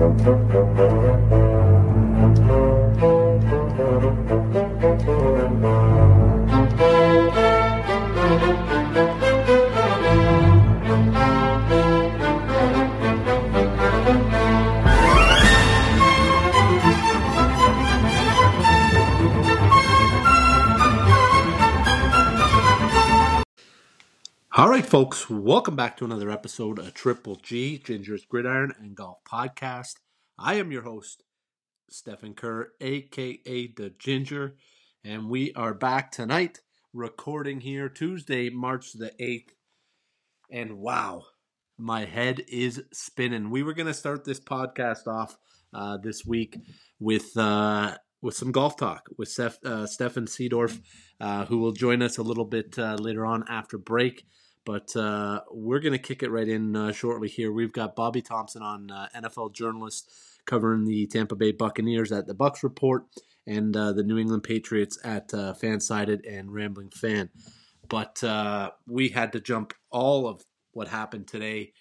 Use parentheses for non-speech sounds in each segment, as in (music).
Thank you. All right, folks, welcome back to another episode of Triple G, Ginger's Gridiron and Golf Podcast. I am your host, Stephen Kerr, aka The Ginger, and we are back tonight recording here Tuesday, March the 8th. And wow, my head is spinning. We were going to start this podcast off uh, this week with uh, with some golf talk with Steph, uh, Stefan Seedorf, uh, who will join us a little bit uh, later on after break. But uh, we're going to kick it right in uh, shortly here. We've got Bobby Thompson on uh, NFL journalist covering the Tampa Bay Buccaneers at the Bucks Report and uh, the New England Patriots at uh, Fansided and Rambling Fan. But uh, we had to jump all of what happened today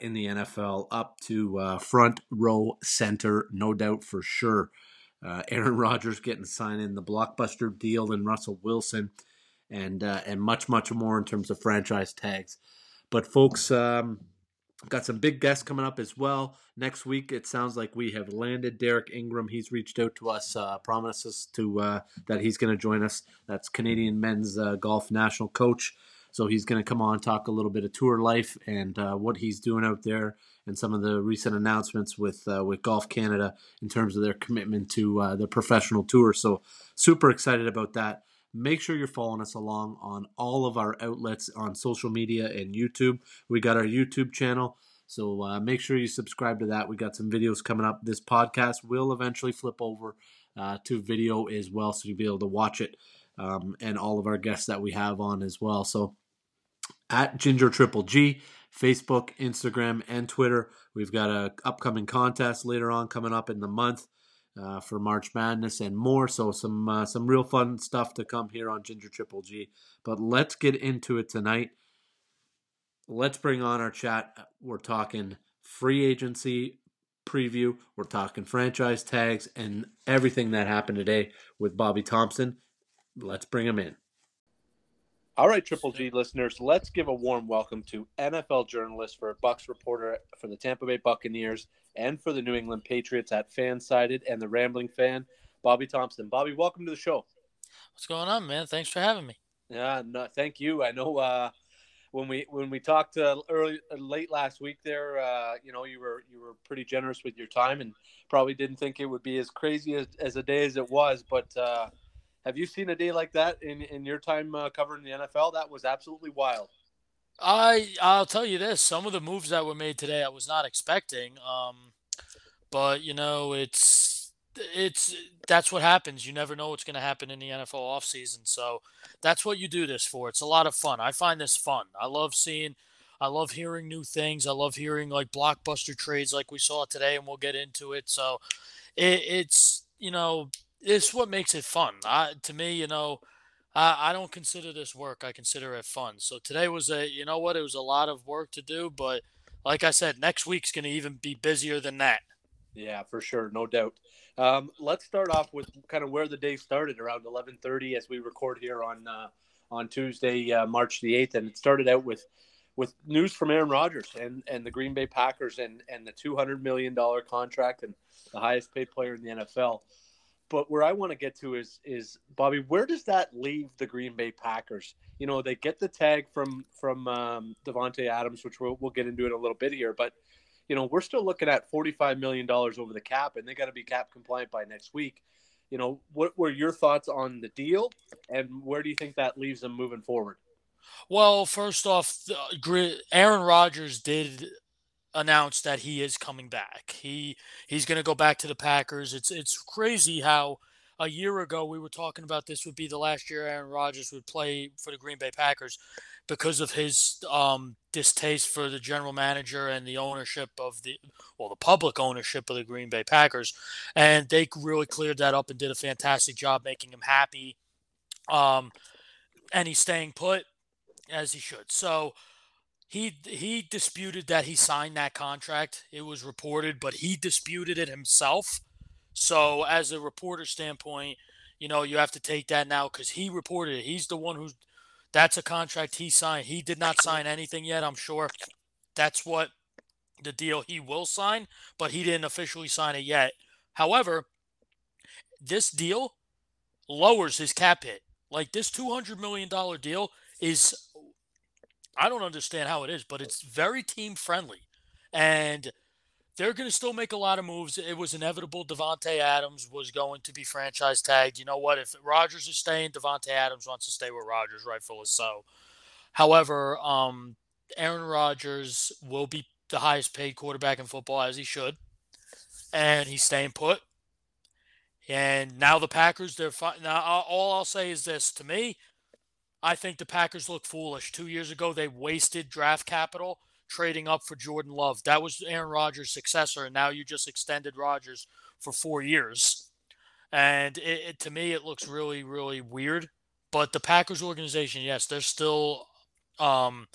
in the NFL up to front row center, no doubt for sure. Aaron Rodgers getting signed in the blockbuster deal and Russell Wilson and uh, and much much more in terms of franchise tags. But folks, um, got some big guests coming up as well next week. It sounds like we have landed Derek Ingram. He's reached out to us, uh, promises to uh, that he's going to join us. That's Canadian men's uh, golf national coach. So he's going to come on talk a little bit of tour life and uh, what he's doing out there, and some of the recent announcements with uh, with Golf Canada in terms of their commitment to uh, the professional tour. So super excited about that. Make sure you're following us along on all of our outlets on social media and YouTube. We got our YouTube channel. So uh, make sure you subscribe to that. We got some videos coming up. This podcast will eventually flip over uh, to video as well, so you'll be able to watch it um, and all of our guests that we have on as well. So at Ginger Triple G, Facebook, Instagram, and Twitter. We've got a upcoming contest later on coming up in the month uh, for March Madness and more. So some uh, some real fun stuff to come here on Ginger Triple G. But let's get into it tonight. Let's bring on our chat. We're talking free agency preview. We're talking franchise tags and everything that happened today with Bobby Thompson. Let's bring him in. All right, Triple G listeners, let's give a warm welcome to NFL journalist for Bucks reporter for the Tampa Bay Buccaneers and for the New England Patriots at Fansided and the Rambling Fan, Bobby Thompson. Bobby, welcome to the show. What's going on, man? Thanks for having me. Yeah, no, thank you. I know uh, when we when we talked uh, early uh, late last week, there, uh, you know, you were you were pretty generous with your time and probably didn't think it would be as crazy as, as a day as it was, but. Have you seen a day like that in, in your time uh, covering the NFL? That was absolutely wild. I I'll tell you this: some of the moves that were made today, I was not expecting. Um, but you know, it's it's that's what happens. You never know what's going to happen in the NFL offseason. So that's what you do this for. It's a lot of fun. I find this fun. I love seeing. I love hearing new things. I love hearing like blockbuster trades like we saw today, and we'll get into it. So it, it's you know it's what makes it fun. I, to me, you know, I, I don't consider this work. I consider it fun. So today was a, you know what, it was a lot of work to do, but like I said, next week's going to even be busier than that. Yeah, for sure, no doubt. Um, let's start off with kind of where the day started around 11:30 as we record here on uh, on Tuesday, uh, March the 8th, and it started out with with news from Aaron Rodgers and, and the Green Bay Packers and and the 200 million dollar contract and the highest paid player in the NFL but where I want to get to is is Bobby, where does that leave the Green Bay Packers? You know, they get the tag from from um, Davante Adams, which we'll, we'll get into in a little bit here, but you know, we're still looking at forty five million dollars over the cap, and they got to be cap compliant by next week. You know, what were your thoughts on the deal, and where do you think that leaves them moving forward? Well, first off, Aaron Rodgers did announced that he is coming back. He he's going to go back to the Packers. It's it's crazy how a year ago we were talking about this would be the last year Aaron Rodgers would play for the Green Bay Packers because of his um, distaste for the general manager and the ownership of the well the public ownership of the Green Bay Packers, and they really cleared that up and did a fantastic job making him happy. Um, and he's staying put as he should. So he he disputed that he signed that contract. It was reported, but he disputed it himself. So, as a reporter standpoint, you know you have to take that now because he reported it. He's the one who. That's a contract he signed. He did not sign anything yet. I'm sure that's what the deal he will sign, but he didn't officially sign it yet. However, this deal lowers his cap hit. Like this $200 million deal is, I don't understand how it is, but it's very team friendly. And they're going to still make a lot of moves. It was inevitable Davante Adams was going to be franchise tagged. You know what? If Rodgers is staying, Davante Adams wants to stay with Rodgers, rightfully so. However, um, Aaron Rodgers will be the highest paid quarterback in football, as he should, and he's staying put. And now the Packers, they're fine. Now, all I'll say is this to me, I think the Packers look foolish. Two years ago, they wasted draft capital trading up for Jordan Love. That was Aaron Rodgers' successor, and now you just extended Rodgers for four years. And it, it, to me, it looks really, really weird. But the Packers organization, yes, they're still um,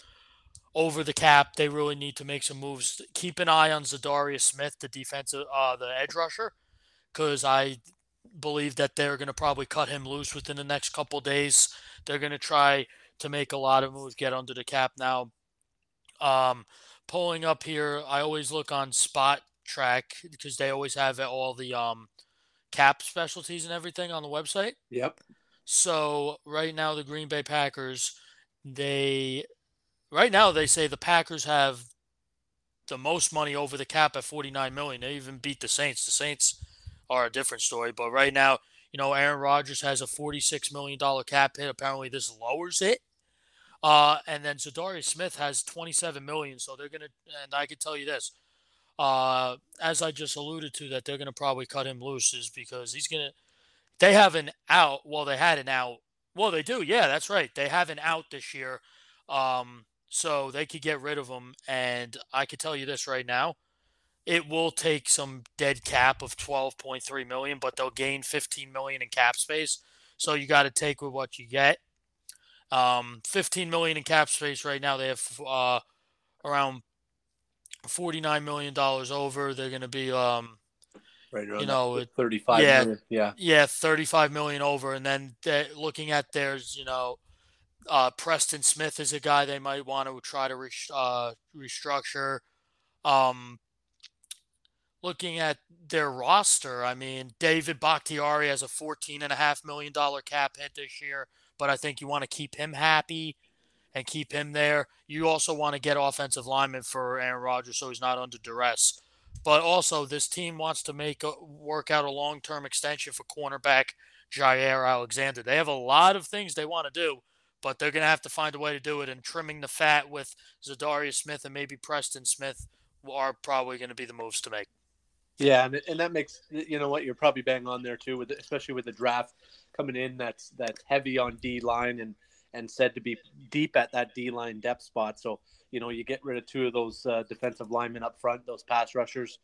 over the cap. They really need to make some moves. Keep an eye on Za'Darius Smith, the defensive, uh, the edge rusher, because I believe that they're going to probably cut him loose within the next couple days. They're going to try to make a lot of moves, get under the cap now. Um, pulling up here, I always look on Spot Track because they always have all the um, cap specialties and everything on the website. Yep. So right now, the Green Bay Packers, they right now they say the Packers have the most money over the cap at 49 million. They even beat the Saints. The Saints are a different story. But right now, you know, Aaron Rodgers has a $46 million cap hit. Apparently, this lowers it. Uh, and then Za'Darius Smith has 27 million. So they're to, and I can tell you this, uh, as I just alluded to, that they're to probably cut him loose is because he's to, they have an out. Well, they had an out. Well, they do. Yeah, that's right. They have an out this year. Um, so they could get rid of him. And I can tell you this right now it will take some dead cap of 12.3 million, but they'll gain 15 million in cap space. So you got to take with what you get. Um, 15 million in cap space right now. They have uh, around 49 million dollars over. They're going to be, um, right you know, 35. Yeah, million. yeah, yeah, 35 million over. And then looking at theirs, you know, uh, Preston Smith is a guy they might want to try to re- uh, restructure. Um, looking at their roster, I mean, David Bakhtiari has a $14.5 million cap hit this year, but I think you want to keep him happy and keep him there. You also want to get offensive linemen for Aaron Rodgers so he's not under duress. But also, this team wants to make a, work out a long term extension for cornerback Jaire Alexander. They have a lot of things they want to do, but they're going to have to find a way to do it. And trimming the fat with Za'Darius Smith and maybe Preston Smith are probably going to be the moves to make. Yeah, and, and that makes you know what you're probably bang on there too, with especially with the draft coming in that's that's heavy on D line and and said to be deep at that D line depth spot. So you know you get rid of two of those uh, defensive linemen up front, those pass rushers.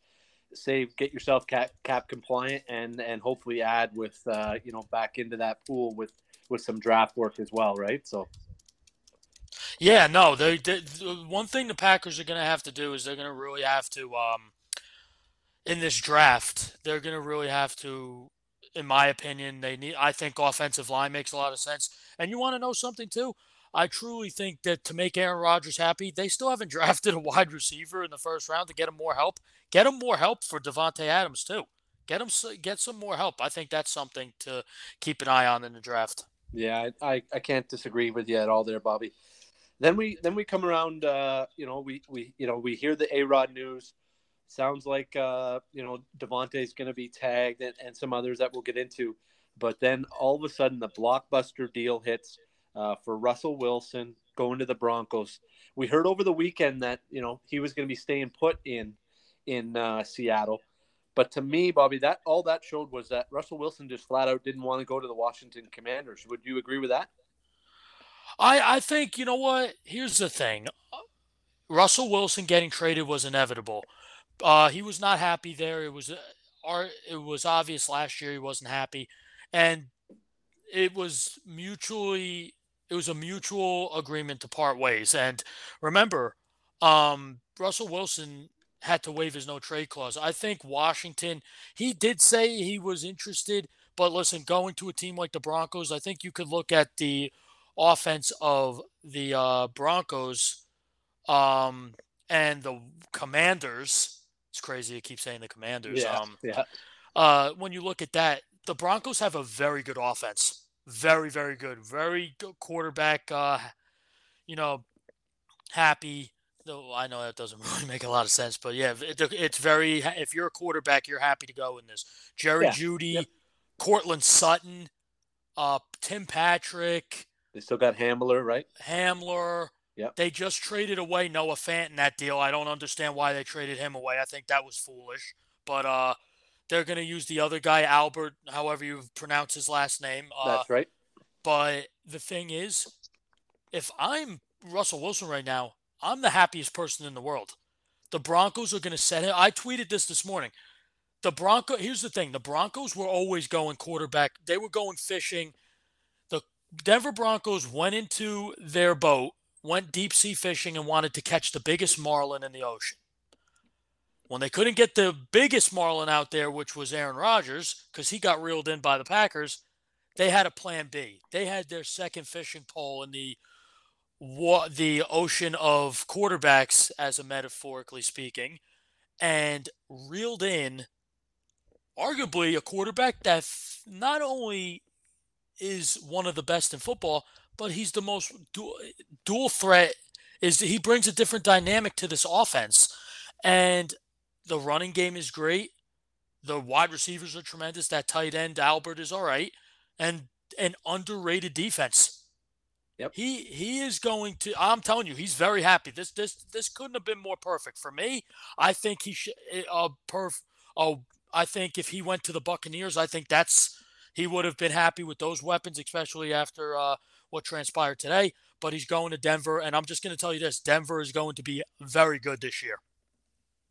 Save, get yourself cap, cap compliant, and and hopefully add with uh, you know back into that pool with with some draft work as well, right? So. Yeah, no. They, they one thing the Packers are going to have to do is they're going to really have to um, in this draft, they're going to really have to, in my opinion, they need. I think offensive line makes a lot of sense. And you want to know something too? I truly think that to make Aaron Rodgers happy, they still haven't (laughs) drafted a wide receiver in the first round to get him more help. Get him more help for Davante Adams too. Get him get some more help. I think that's something to keep an eye on in the draft. Yeah, I, I can't disagree with you at all there, Bobby. Then we then we come around. Uh, you know, we we you know we hear the A Rod news sounds like uh, you know is going to be tagged and, and some others that we'll get into. But then all of a sudden, the blockbuster deal hits uh, for Russell Wilson going to the Broncos. We heard over the weekend that you know he was going to be staying put in in uh, Seattle. But to me, Bobby, that all that showed was that Russell Wilson just flat out didn't want to go to the Washington Commanders. Would you agree with that? I I think you know what. Here's the thing. Russell Wilson getting traded was inevitable. Uh, he was not happy there. It was uh, it was obvious last year he wasn't happy, and it was mutually it was a mutual agreement to part ways. And remember, Um, Russell Wilson had to waive his no trade clause. I think Washington, he did say he was interested, but listen, going to a team like the Broncos, I think you could look at the offense of the uh, Broncos um, and the Commanders. It's crazy to keep saying the Commanders. Yeah, Um, yeah, uh, when you look at that, the Broncos have a very good offense. Very, very good. Very good quarterback. Uh, you know, happy. Though I know that doesn't (laughs) really make a lot of sense, but yeah, it, it's very. If you're a quarterback, you're happy to go in this. Jerry Yeah, Jeudy, yep. Courtland Sutton, uh, Tim Patrick, they still got Hamler, right? Hamler. Yep. They just traded away Noah Fant in that deal. I don't understand why they traded him away. I think that was foolish. But uh, they're going to use the other guy, Albert, however you pronounce his last name. Uh, That's right. but the thing is, if I'm Russell Wilson right now, I'm the happiest person in the world. The Broncos are going to set him. I tweeted this this morning. The Bronco. Here's the thing: the Broncos were always going quarterback. They were going fishing. The Denver Broncos went into their boat, went deep sea fishing, and wanted to catch the biggest marlin in the ocean. When they couldn't get the biggest marlin out there, which was Aaron Rodgers, because he got reeled in by the Packers, they had a plan B. They had their second fishing pole in the the ocean of quarterbacks, as a metaphorically speaking, and reeled in arguably a quarterback that not only is one of the best in football, but he's the most dual, dual threat. Is he brings a different dynamic to this offense, and the running game is great. The wide receivers are tremendous. That tight end Albert is all right, and an underrated defense. Yep. He he is going to. I'm telling you, he's very happy. This this this couldn't have been more perfect for me. I think he should. Uh, perf. Oh, I think if he went to the Buccaneers, I think that's he would have been happy with those weapons, especially after uh, what transpired today. But he's going to Denver, and I'm just going to tell you this: Denver is going to be very good this year.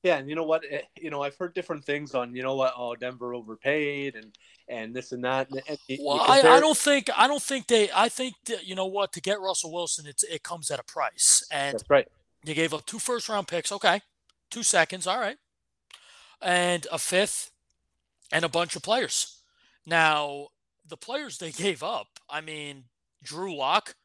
Yeah, and you know what? Eh, You know, I've heard different things on you know what? Oh, Denver overpaid and and this and that. And, and you- you Well, I, I don't think I don't think they. I think that, you know what to get Russell Wilson, it's it comes at a price, and That's right. They gave up two first round picks. Okay. Two seconds. All right. And a fifth and a bunch of players. Now, the players they gave up, I mean, Drew Lock,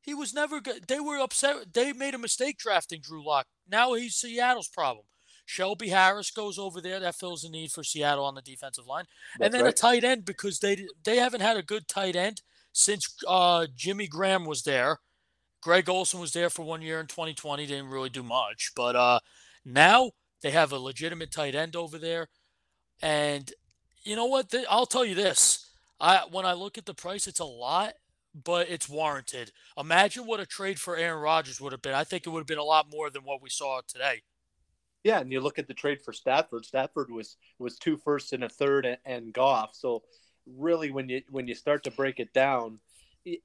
he was never good. They were upset. They made a mistake drafting Drew Lock. Now he's Seattle's problem. Shelby Harris goes over there. That fills the need for Seattle on the defensive line. That's and then a tight end because they they haven't had a good tight end since uh, Jimmy Graham was there. Greg Olsen was there for one year in 2020. Didn't really do much, but uh, now they have a legitimate tight end over there. And you know what? Th- I'll tell you this: I when I look at the price, it's a lot, but it's warranted. Imagine what a trade for Aaron Rodgers would have been. I think it would have been a lot more than what we saw today. Yeah, and you look at the trade for Stafford. Stafford was was two firsts and a third, and, and Goff. So really, when you when you start to break it down,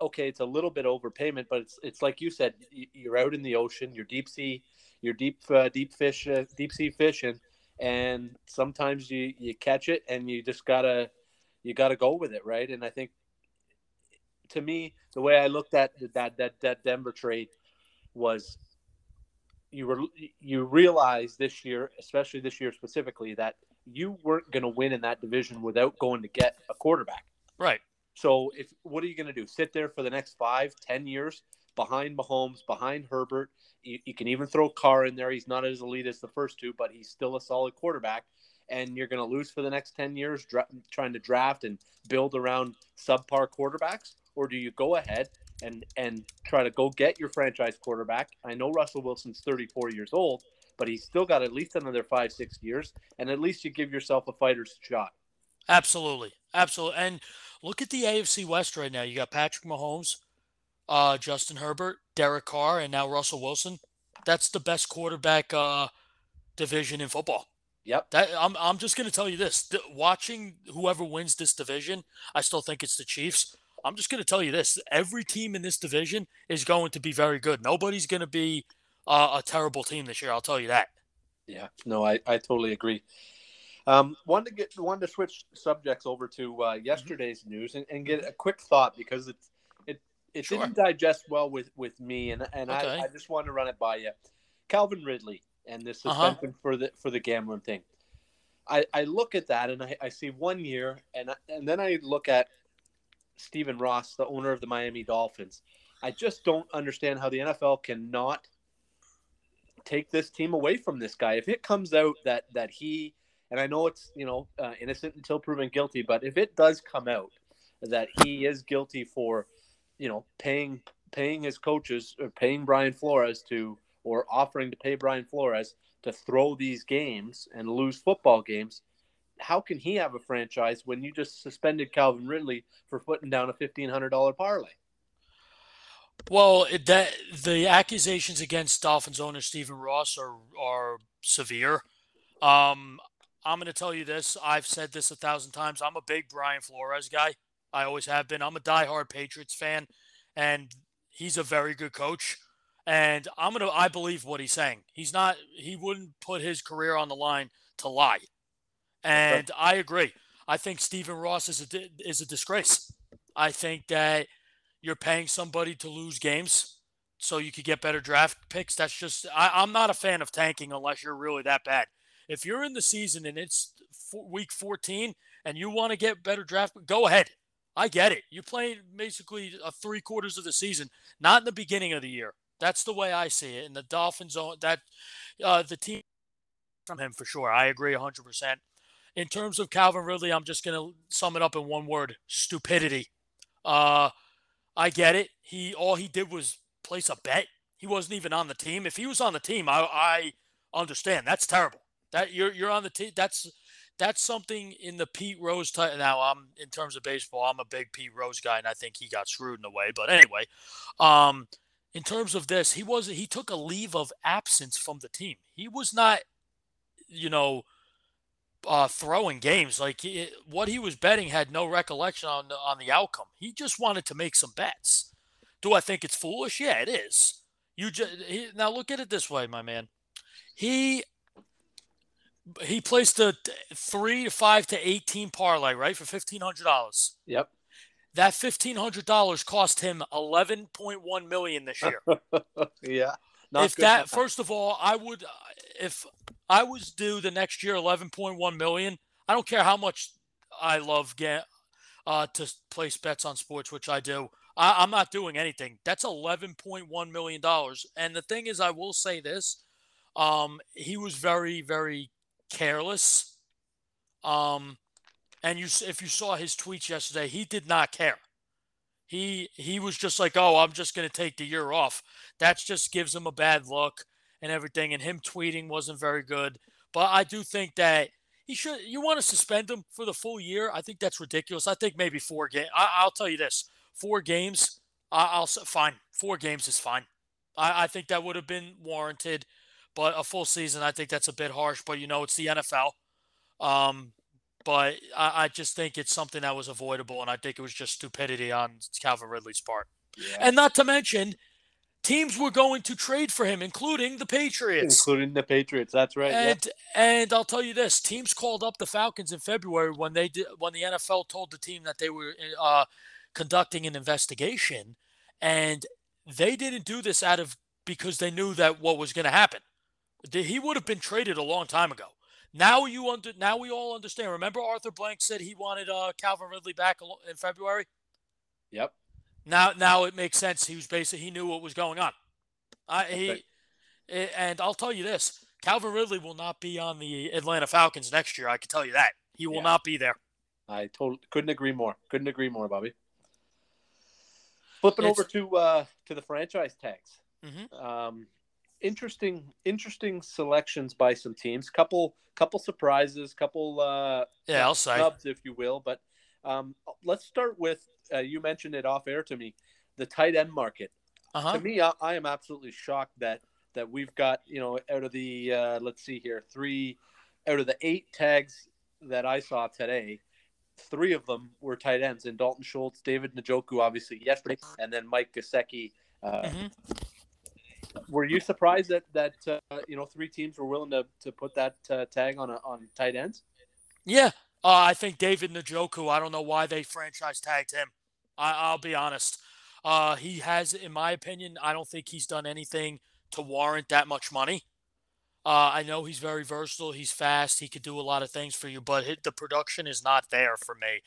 okay, it's a little bit overpayment, but it's it's like you said, you're out in the ocean, you're deep sea, you're deep uh, deep fish, uh, deep sea fishing, and sometimes you you catch it, and you just gotta you gotta go with it, right? And I think to me, the way I looked at that that that Denver trade was you were you realize this year, especially this year specifically, that you weren't going to win in that division without going to get a quarterback. Right. So if what are you going to do? Sit there for the next five, ten years behind Mahomes, behind Herbert? You, you can even throw Carr in there. He's not as elite as the first two, but he's still a solid quarterback. And you're going to lose for the next ten years dra- trying to draft and build around subpar quarterbacks, or do you go ahead and and try to go get your franchise quarterback? I know Russell Wilson's 34 years old, but he's still got at least another five, six years, and at least you give yourself a fighter's shot. Absolutely, absolutely. And look at the AFC West right now. You got Patrick Mahomes, uh, Justin Herbert, Derek Carr, and now Russell Wilson. That's the best quarterback uh, division in football. Yep. That I'm I'm just gonna tell you this. th- watching whoever wins this division, I still think it's the Chiefs. I'm just gonna tell you this. Every team in this division is going to be very good. Nobody's gonna be uh, a terrible team this year. I'll tell you that. Yeah, no, I, I totally agree. Um, wanted to get wanted to switch subjects over to uh, yesterday's news and, and get a quick thought because it's it it Sure. didn't digest well with with me and and Okay. I, I just wanted to run it by you. Calvin Ridley and the Uh-huh. suspension for the for the gambling thing. I, I look at that and I, I see one year and I- and then I look at Stephen Ross, the owner of the Miami Dolphins. I just don't understand how the NFL cannot take this team away from this guy. If it comes out that that he and I know it's you know uh, innocent until proven guilty, but if it does come out that he is guilty for you know paying paying his coaches or paying Brian Flores to or offering to pay Brian Flores to throw these games and lose football games, how can he have a franchise when you just suspended Calvin Ridley for putting down a fifteen hundred dollar parlay? Well, that the accusations against Dolphins owner Stephen Ross are are severe. Um, I'm going to tell you this. I've said this a thousand times. I'm a big Brian Flores guy. I always have been. I'm a diehard Patriots fan, and he's a very good coach. And I'm gonna. I believe what he's saying. He's not. He wouldn't put his career on the line to lie. And I agree. I think Stephen Ross is a is a disgrace. I think that you're paying somebody to lose games so you could get better draft picks. That's just I, I'm not a fan of tanking unless you're really that bad. If you're in the season and it's week 14 and you want to get better draft, go ahead. I get it. You're playing basically a three quarters of the season, not in the beginning of the year. That's the way I see it. And the Dolphins that uh, the team from him for sure. I agree 100. In terms of Calvin Ridley, I'm just going to sum it up in one word: stupidity. Uh, I get it. He all he did was place a bet. He wasn't even on the team. If he was on the team, I, I understand. That's terrible. That you're you're on the team. That's that's something in the Pete Rose type. Now I'm in terms of baseball, I'm a big Pete Rose guy, and I think he got screwed in a way. But anyway, um, in terms of this, he was he took a leave of absence from the team. He was not, you know, uh, throwing games. Like he, what he was betting had no recollection on the, on the outcome. He just wanted to make some bets. Do I think it's foolish? Yeah, it is. You just he, now look at it this way, my man. He he placed a three to five to eighteen parlay right for fifteen hundred dollars. Yep. That fifteen hundred dollars cost him eleven point one million this year. (laughs) yeah. If that first of all, I would if I was due the next year eleven point one million. I don't care how much I love get uh, to place bets on sports, which I do. I, I'm not doing anything. That's eleven point one million dollars. And the thing is, I will say this: um, he was very, very careless. Um, and you, if you saw his tweets yesterday, he did not care. He he was just like, "Oh, I'm just going to take the year off." That just gives him a bad look and everything. And him tweeting wasn't very good. But I do think that he should. You want to suspend him for the full year? I think that's ridiculous. I think maybe four games. I'll tell you this: four games. I, I'll s- fine. Four games is fine. I, I think that would have been warranted. But a full season, I think that's a bit harsh. But you know, it's the NFL. Um, but I, I just think it's something that was avoidable, and I think it was just stupidity on Calvin Ridley's part. Yeah. And not to mention, teams were going to trade for him, including the Patriots. including the Patriots. That's right. yeah. And and I'll tell you this: teams called up the Falcons in February when they did when the NFL told the team that they were uh, conducting an investigation, and they didn't do this out of because they knew that what was going to happen. He would have been traded a long time ago. Now you under now we all understand. Remember Arthur Blank said he wanted uh, Calvin Ridley back in February. Yep. Now, now it makes sense. He was basically he knew what was going on. I he, Okay. and I'll tell you this: Calvin Ridley will not be on the Atlanta Falcons next year. I can tell you that he will Yeah. not be there. I totally couldn't agree more. Couldn't agree more, Bobby. Flipping It's- over to uh, to the franchise tags. Mhm. Um, interesting, interesting selections by some teams. Couple, couple surprises. Couple uh, Yeah, I'll say. if you will. But um, let's start with uh, you mentioned it off air to me, the tight end market. Uh huh. To me, I, I am absolutely shocked that that we've got you know out of the uh, let's see here three out of the eight tags that I saw today, three of them were tight ends, and Dalton Schultz, David Njoku, obviously yesterday, and then Mike Gesicki. Uh, hmm Were you surprised that that uh, you know three teams were willing to, to put that uh, tag on a, on tight ends? Yeah, uh, I think David Njoku. I don't know why they franchise tagged him. I, I'll be honest. Uh, he has, in my opinion, I don't think he's done anything to warrant that much money. Uh, I know he's very versatile. He's fast. He could do a lot of things for you, but the production is not there for me.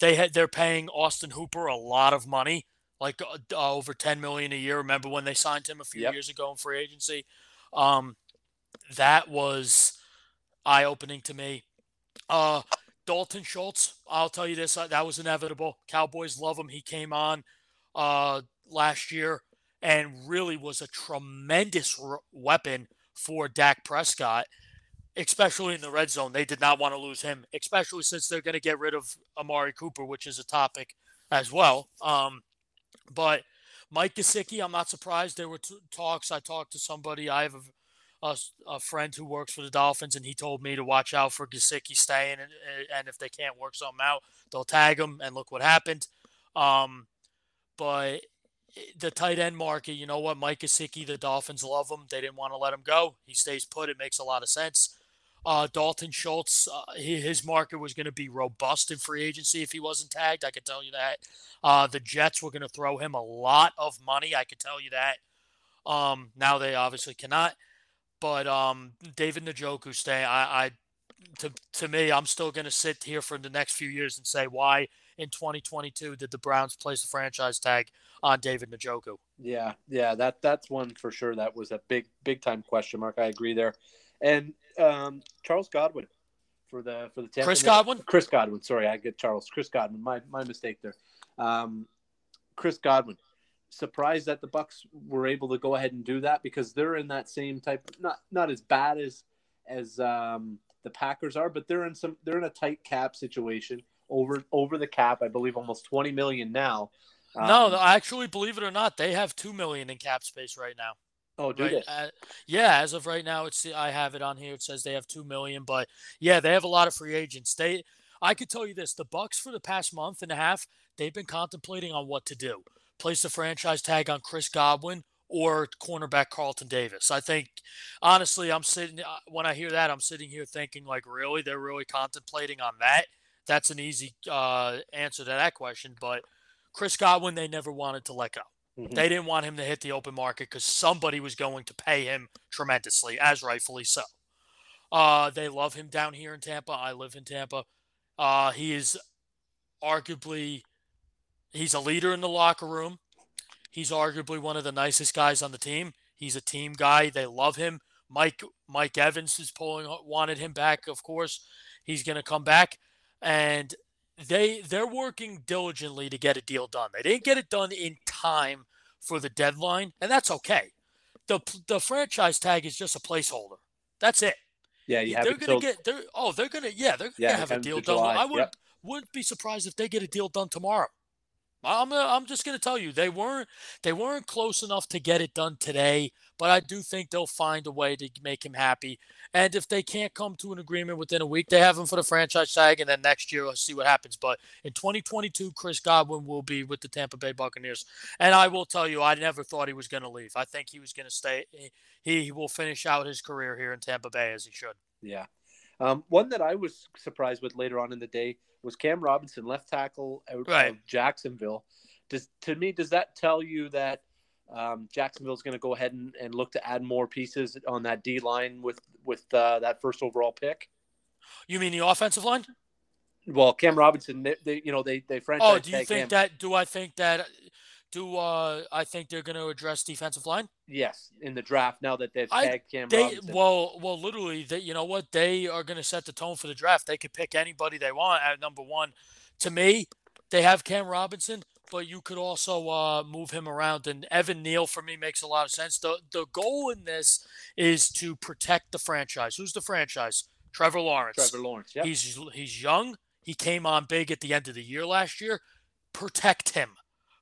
They had they're paying Austin Hooper a lot of money, like uh, uh over ten million a year. Remember when they signed him a few yep. years ago in free agency? Um, that was eye opening to me. Uh, Dalton Schultz, I'll tell you this, uh, that was inevitable. Cowboys love him. He came on uh, last year and really was a tremendous r- weapon for Dak Prescott, especially in the red zone. They did not want to lose him, especially since they're going to get rid of Amari Cooper, which is a topic as well. Um, but Mike Gesicki, I'm not surprised. There were t- talks. I talked to somebody. I have a a, a, friend who works for the Dolphins, and he told me to watch out for Gesicki staying, and, and if they can't work something out, they'll tag him. And look what happened. Um, but the tight end market, you know what, Mike Gesicki, the Dolphins love him. They didn't want to let him go. He stays put. It makes a lot of sense. Uh, Dalton Schultz, uh, his market was going to be robust in free agency if he wasn't tagged. I can tell you that. Uh, the Jets were going to throw him a lot of money. I can tell you that. Um, now they obviously cannot. But um, David Njoku stay. I, I to to me, I'm still going to sit here for the next few years and say why in 2022 did the Browns place the franchise tag on David Njoku? Yeah, yeah, that that's one for sure. That was a big big time question mark. I agree there. And um, Charles Godwin for the for the Tampa Chris Godwin. Chris Godwin. Sorry, I get Charles. Chris Godwin. My my mistake there. Um, Chris Godwin surprised that the Bucks were able to go ahead and do that because they're in that same type not not as bad as as um, the Packers are, but they're in some they're in a tight cap situation over over the cap. I believe almost twenty million now. Um, no, actually, believe it or not, they have two million in cap space right now. Oh, do right? they? Uh, yeah, as of right now, it's I have it on here. It says they have two million, but yeah, they have a lot of free agents. They, I could tell you this: the Bucks for the past month and a half, they've been contemplating on what to do place the franchise tag on Chris Godwin or cornerback Carlton Davis. I think, honestly, I'm sitting, uh, when I hear that, I'm sitting here thinking, like, really? They're really contemplating on that? That's an easy uh, answer to that question. But Chris Godwin, they never wanted to let go. Mm-hmm. They didn't want him to hit the open market because somebody was going to pay him tremendously, as rightfully so. Uh, they love him down here in Tampa. I live in Tampa. Uh, he is arguably He's a leader in the locker room. He's arguably one of the nicest guys on the team. He's a team guy. They love him. Mike Mike Evans is pulling wanted him back, of course. He's going to come back and they they're working diligently to get a deal done. They didn't get it done in time for the deadline, and that's okay. The the franchise tag is just a placeholder. That's it. Yeah, you have they're going to get they're oh, they're going to yeah, they're going to yeah, have a deal done. I would yep. wouldn't be surprised if they get a deal done tomorrow. I'm uh, I'm just going to tell you they weren't they weren't close enough to get it done today, but I do think they'll find a way to make him happy. And if they can't come to an agreement within a week, they have him for the franchise tag, and then next year we'll see what happens. But in 2022, Chris Godwin will be with the Tampa Bay Buccaneers, and I will tell you, I never thought he was going to leave. I think he was going to stay. He will finish out his career here in Tampa Bay as he should. Yeah. Um, one that I was surprised with later on in the day was Cam Robinson, left tackle out right. of Jacksonville. Does to me does that tell you that um, is going to go ahead and, and look to add more pieces on that D line with with uh, that first overall pick? You mean the offensive line? Well, Cam Robinson, they, they you know they they franchise. Oh, do you think that? Do I think that do uh, I think they're going to address defensive line? Yes, in the draft now that they've tagged I, Cam they, Robinson. Well, well, literally, they, you know what? They are going to set the tone for the draft. They could pick anybody they want at number one. To me, they have Cam Robinson, but you could also uh, move him around. And Evan Neal for me makes a lot of sense. The the goal in this is to protect the franchise. Who's the franchise? Trevor Lawrence. Trevor Lawrence. Yeah. He's he's young. He came on big at the end of the year last year. Protect him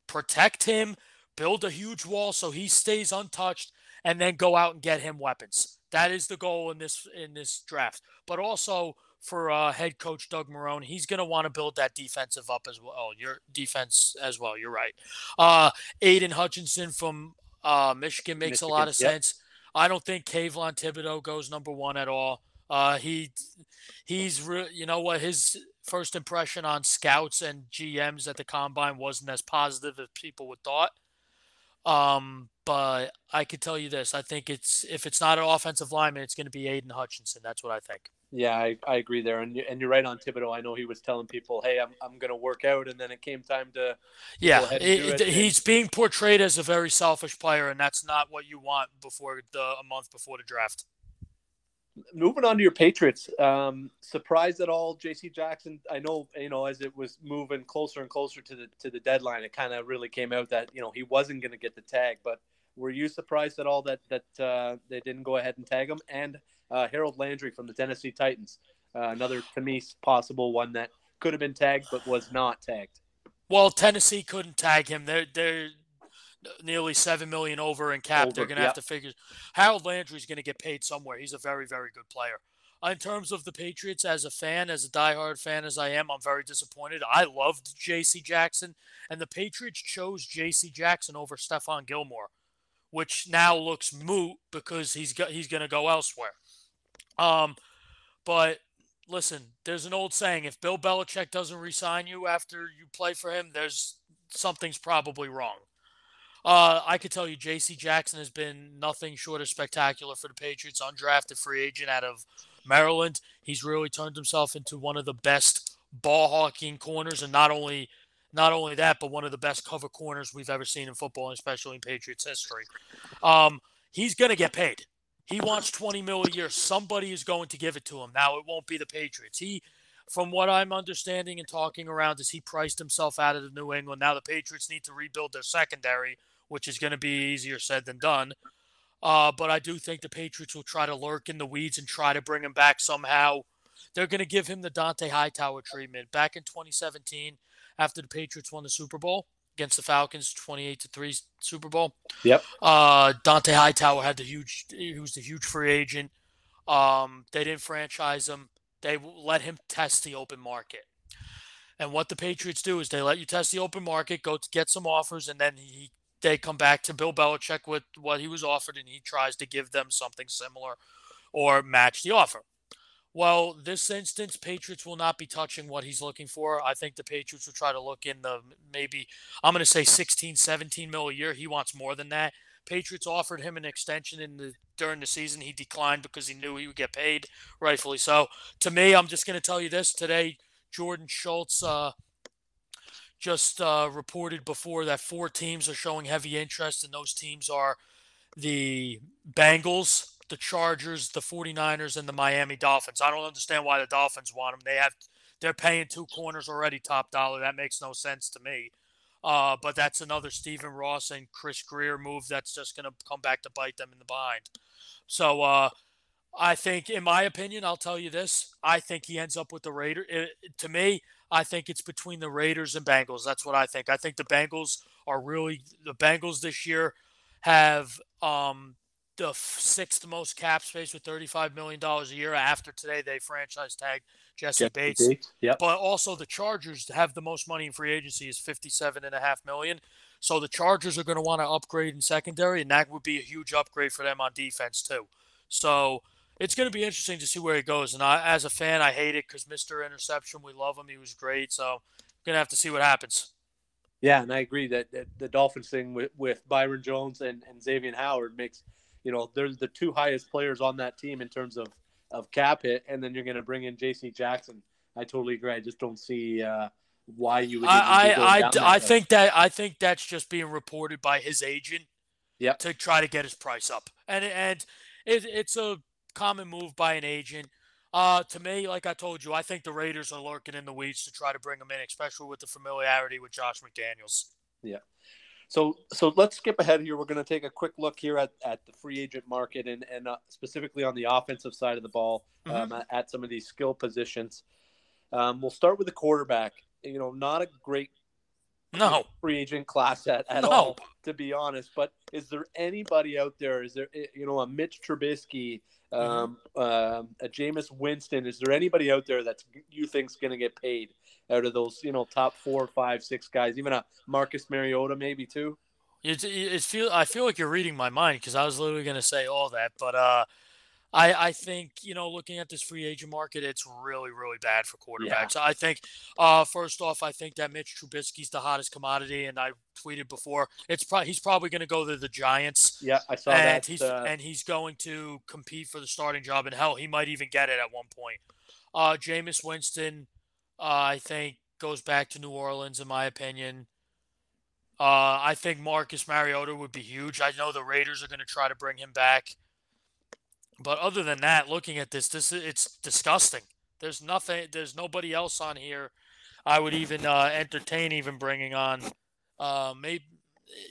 protect him, build a huge wall so he stays untouched, and then go out and get him weapons. That is the goal in this in this draft. But also for uh, head coach Doug Marrone, he's going to want to build that defensive up as well. Your defense as well. You're right. Uh, Aidan Hutchinson from uh, Michigan makes Michigan, a lot of yep. sense. I don't think Kayvon Thibodeaux goes number one at all. Uh, he he's re- you know what his first impression on scouts and GMs at the combine wasn't as positive as people would thought. Um, but I could tell you this: I think it's if it's not an offensive lineman, it's going to be Aidan Hutchinson. That's what I think. Yeah, I, I agree there, and and you're right on Thibodeaux. I know he was telling people, "Hey, I'm I'm going to work out," and then it came time to. Yeah, it, it, he's being portrayed as a very selfish player, and that's not what you want before the a month before the draft. Moving on to your Patriots, um, surprised at all, J.C. Jackson? I know you know as it was moving closer and closer to the to the deadline, it kind of really came out that you know he wasn't going to get the tag. But were you surprised at all that that uh, they didn't go ahead and tag him? And uh, Harold Landry from the Tennessee Titans. Uh, another, to me, possible one that could have been tagged but was not tagged. Well, Tennessee couldn't tag him. They're they're nearly seven million over in cap. Over, they're going to have to figure. Harold Landry's going to get paid somewhere. He's a very very good player. In terms of the Patriots, as a fan, as a diehard fan as I am, I'm very disappointed. I loved J.C. Jackson, and the Patriots chose J.C. Jackson over Stephon Gilmore, which now looks moot because he's got, he's going to go elsewhere. Um, but listen, there's an old saying: if Bill Belichick doesn't resign you after you play for him, there's something's probably wrong. Uh, I could tell you, J.C. Jackson has been nothing short of spectacular for the Patriots. Undrafted free agent out of Maryland. He's really turned himself into one of the best ball hawking corners, and not only not only that, but one of the best cover corners we've ever seen in football, especially in Patriots history. Um, he's going to get paid. He wants 20 mil a year. Somebody is going to give it to him. Now it won't be the Patriots. He, from what I'm understanding and talking around, is he priced himself out of New England. Now the Patriots need to rebuild their secondary, which is going to be easier said than done. Uh, but I do think the Patriots will try to lurk in the weeds and try to bring him back somehow. They're going to give him the Dont'a Hightower treatment. Back in 2017, after the Patriots won the Super Bowl, against the Falcons, 28 to 3 Super Bowl. Yep. Uh, Dont'a Hightower had the huge, he was the huge free agent. Um, they didn't franchise him. They let him test the open market. And what the Patriots do is they let you test the open market, go to get some offers, and then he they come back to Bill Belichick with what he was offered, and he tries to give them something similar or match the offer. Well, this instance, Patriots will not be touching what he's looking for. I think the Patriots will try to look in the maybe, I'm going to say 16, 17 mil a year. He wants more than that. Patriots offered him an extension in the during the season. He declined because he knew he would get paid, rightfully so. To me, I'm just going to tell you this today. Jordan Schultz uh, just uh, reported before that four teams are showing heavy interest, and those teams are the Bengals, the Chargers, the 49ers, and the Miami Dolphins. I don't understand why the Dolphins want them. They have they're paying two corners already top dollar. That makes no sense to me. Uh, but that's another Stephen Ross and Chris Grier move that's just going to come back to bite them in the behind. So uh, I think, in my opinion, I'll tell you this: I think he ends up with the Raiders. to me, I think it's between the Raiders and Bengals. That's what I think. I think the Bengals are really the Bengals this year have um, the sixth most cap space with $35 million a year. After today, they franchise tag Jessie, Jeff Bates. Bates. Yep. But also the Chargers have the most money in free agency is 57.5 million. So the Chargers are going to want to upgrade in secondary, and that would be a huge upgrade for them on defense too. So it's going to be interesting to see where he goes. And I, as a fan, I hate it because Mr. Interception, we love him. He was great. So I'm going to have to see what happens. Yeah, and I agree that, that the Dolphins thing with, with Byron Jones and, and Xavier Howard makes – you know, they're the two highest players on that team in terms of, of cap hit, and then you're going to bring in J.C. Jackson. I totally agree. I just don't see uh, why you would. I I, I, I think that I think that's just being reported by his agent. Yep. To try to get his price up, and and it, it's a common move by an agent. Uh, to me, like I told you, I think the Raiders are lurking in the weeds to try to bring him in, especially with the familiarity with Josh McDaniels. Yeah. So, so let's skip ahead here. We're going to take a quick look here at, at the free agent market and, and uh, specifically on the offensive side of the ball mm-hmm. um, at, at, some of these skill positions. Um, we'll start with the quarterback. You know, not a great no free agent class at, at no. all, to be honest. But is there anybody out there? Is there eh, you know a Mitch Trubisky, mm-hmm. um, mm-hmm. a Jameis Winston? Is there anybody out there that you think's going to get paid? out of those, you know, top four, five, six guys, even a Marcus Mariota maybe too. It's, it's feel I feel like you're reading my mind because I was literally going to say all that, but uh, I, I think you know looking at this free agent market, it's really really bad for quarterbacks. Yeah. I think uh, first off, I think that Mitch Trubisky's the hottest commodity, and I tweeted before it's probably he's probably going to go to the Giants. Yeah, I saw and that. He's, uh... And he's going to compete for the starting job, and hell, he might even get it at one point. Uh, Jameis Winston, uh, I think, goes back to New Orleans, in my opinion. Uh, I think Marcus Mariota would be huge. I know the Raiders are going to try to bring him back. But other than that, looking at this, this it's disgusting. There's nothing. There's nobody else on here. I would even uh, entertain even bringing on. Uh, maybe,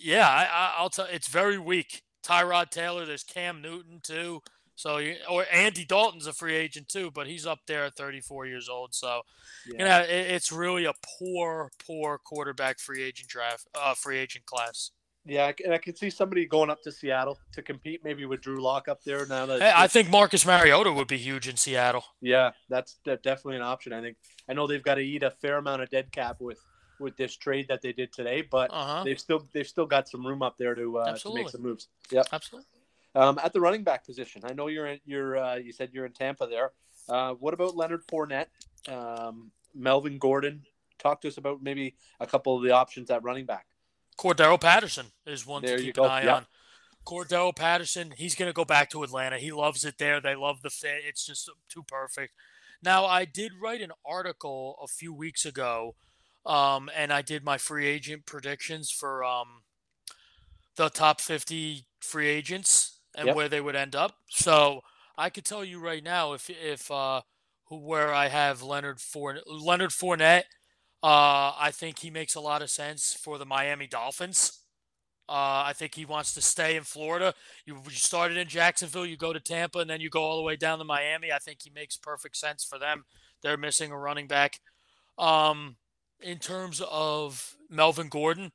yeah. I, will tell. It's very weak. Tyrod Taylor. There's Cam Newton too. So or Andy Dalton's a free agent too, but he's up there at 34 years old. So yeah. you know it, it's really a poor, poor quarterback free agent draft, uh, free agent class. Yeah, and I can see somebody going up to Seattle to compete, maybe with Drew Lock up there now. That hey, I think Marcus Mariota would be huge in Seattle. Yeah, that's definitely an option. I think I know they've got to eat a fair amount of dead cap with with this trade that they did today, but uh-huh. they've still they've still got some room up there to uh, to make some moves. Yeah, absolutely. Um, at the running back position, I know you're in, you're uh, you said you're in Tampa there. Uh, what about Leonard Fournette, um, Melvin Gordon? Talk to us about maybe a couple of the options at running back. Cordarrelle Patterson is one there to keep an eye yep. on. Cordarrelle Patterson, he's going to go back to Atlanta. He loves it there. They love the fit. It's just too perfect. Now, I did write an article a few weeks ago, um, and I did my free agent predictions for um, the top 50 free agents and yep. where they would end up. So I could tell you right now if if uh, where I have Leonard Fournette, Leonard Fournette uh, I think he makes a lot of sense for the Miami Dolphins. Uh, I think he wants to stay in Florida. You, you, started in Jacksonville, you go to Tampa, and then you go all the way down to Miami. I think he makes perfect sense for them. They're missing a running back. Um, in terms of Melvin Gordon,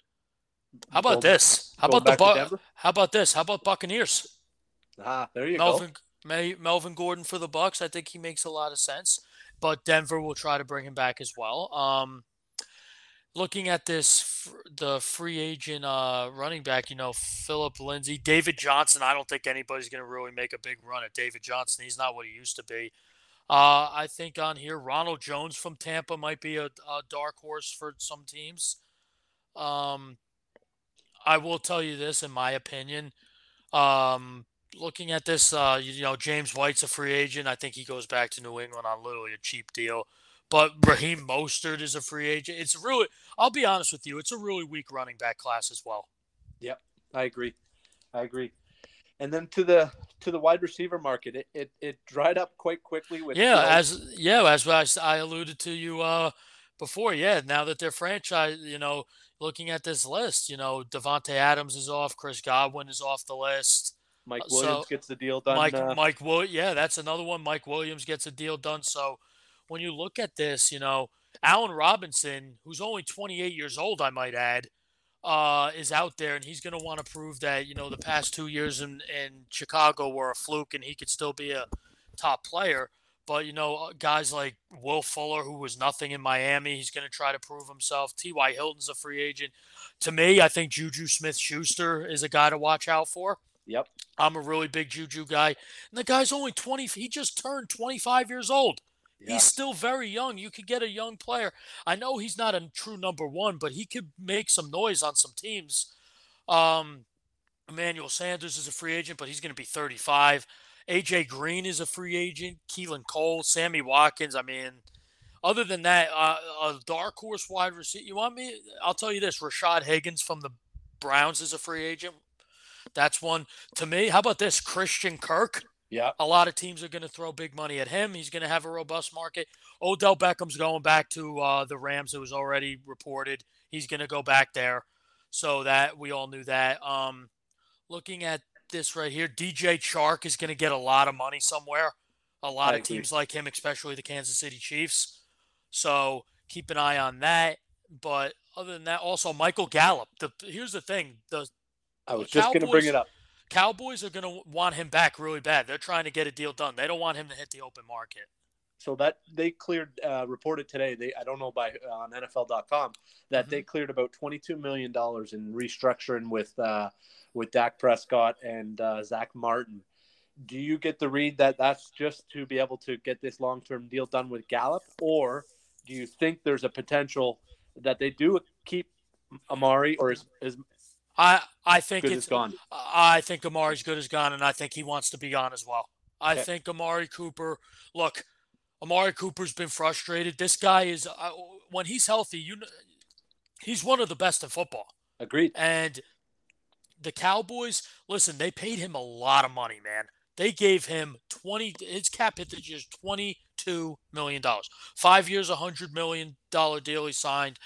how about this? How about the Bu- How about this? How about Buccaneers? Ah, there you Melvin, go. Melvin Gordon for the Bucks. I think he makes a lot of sense. But Denver will try to bring him back as well. Um, looking at this, the free agent uh, running back, you know, Philip Lindsay, David Johnson. I don't think anybody's going to really make a big run at David Johnson. He's not what he used to be. Uh, I think on here, Ronald Jones from Tampa might be a, a dark horse for some teams. Um, I will tell you this, in my opinion. Um, looking at this, uh, you, you know, James White's a free agent. I think he goes back to New England on literally a cheap deal. But Raheem Mostert is a free agent. It's really, I'll be honest with you, it's a really weak running back class as well. Yep, I agree. I agree. And then to the to the wide receiver market, it it, it dried up quite quickly with yeah, as yeah, as I alluded to you uh, before. Yeah, now that they're franchise, you know, looking at this list, you know, Davante Adams is off, Chris Godwin is off the list. Mike Williams so, gets the deal done. Mike uh, Mike Will yeah, that's another one. Mike Williams gets a deal done. So when you look at this, you know, Allen Robinson, who's only 28 years old, I might add, uh, is out there, and he's going to want to prove that you know the past two years in in Chicago were a fluke, and he could still be a top player. But you know, uh, guys like Will Fuller, who was nothing in Miami, he's going to try to prove himself. T.Y. Hilton's a free agent. To me, I think Juju Smith-Schuster is a guy to watch out for. Yep. I'm a really big Juju guy. And the guy's only 20. He just turned 25 years old. He's still very young. You could get a young player. I know he's not a true number one, but he could make some noise on some teams. Um, Emmanuel Sanders is a free agent, but he's going to be 35. AJ Green is a free agent. Keelan Cole, Sammy Watkins. I mean, other than that, uh, a dark horse wide receiver. You want me? I'll tell you this: Rashad Higgins from the Browns is a free agent. That's one to me. How about this? Christian Kirk. Yeah. A lot of teams are going to throw big money at him. He's going to have a robust market. Odell Beckham's going back to uh, the Rams. It was already reported. He's going to go back there. So that we all knew that. Um, looking at this right here, DJ Chark is going to get a lot of money somewhere. A lot I of agree. teams like him, especially the Kansas City Chiefs. So keep an eye on that. But other than that, also Michael Gallup. The here's the thing: the I was just going to bring it up. Cowboys are going to want him back really bad. They're trying to get a deal done. They don't want him to hit the open market. So that they cleared, uh, reported today. They I don't know by uh, on NFL.com that mm-hmm. they cleared about 22 million dollars in restructuring with uh, with Dak Prescott and uh, Zach Martin. do you get the read that that's just to be able to get this long term deal done with Gallup, or do you think there's a potential that they do keep Amari, or is, is I I think good it's gone? I think Amari's good as gone, and I think he wants to be gone as well. I Okay. think Amari Cooper. Look, Amari Cooper's been frustrated. This guy is uh, when he's healthy. You, he's one of the best in football. Agreed. And the Cowboys, listen, they paid him a lot of money, man. They gave him 20 his cap hit this year's 22 million dollars. 5 years, a 100 million dollar deal he signed.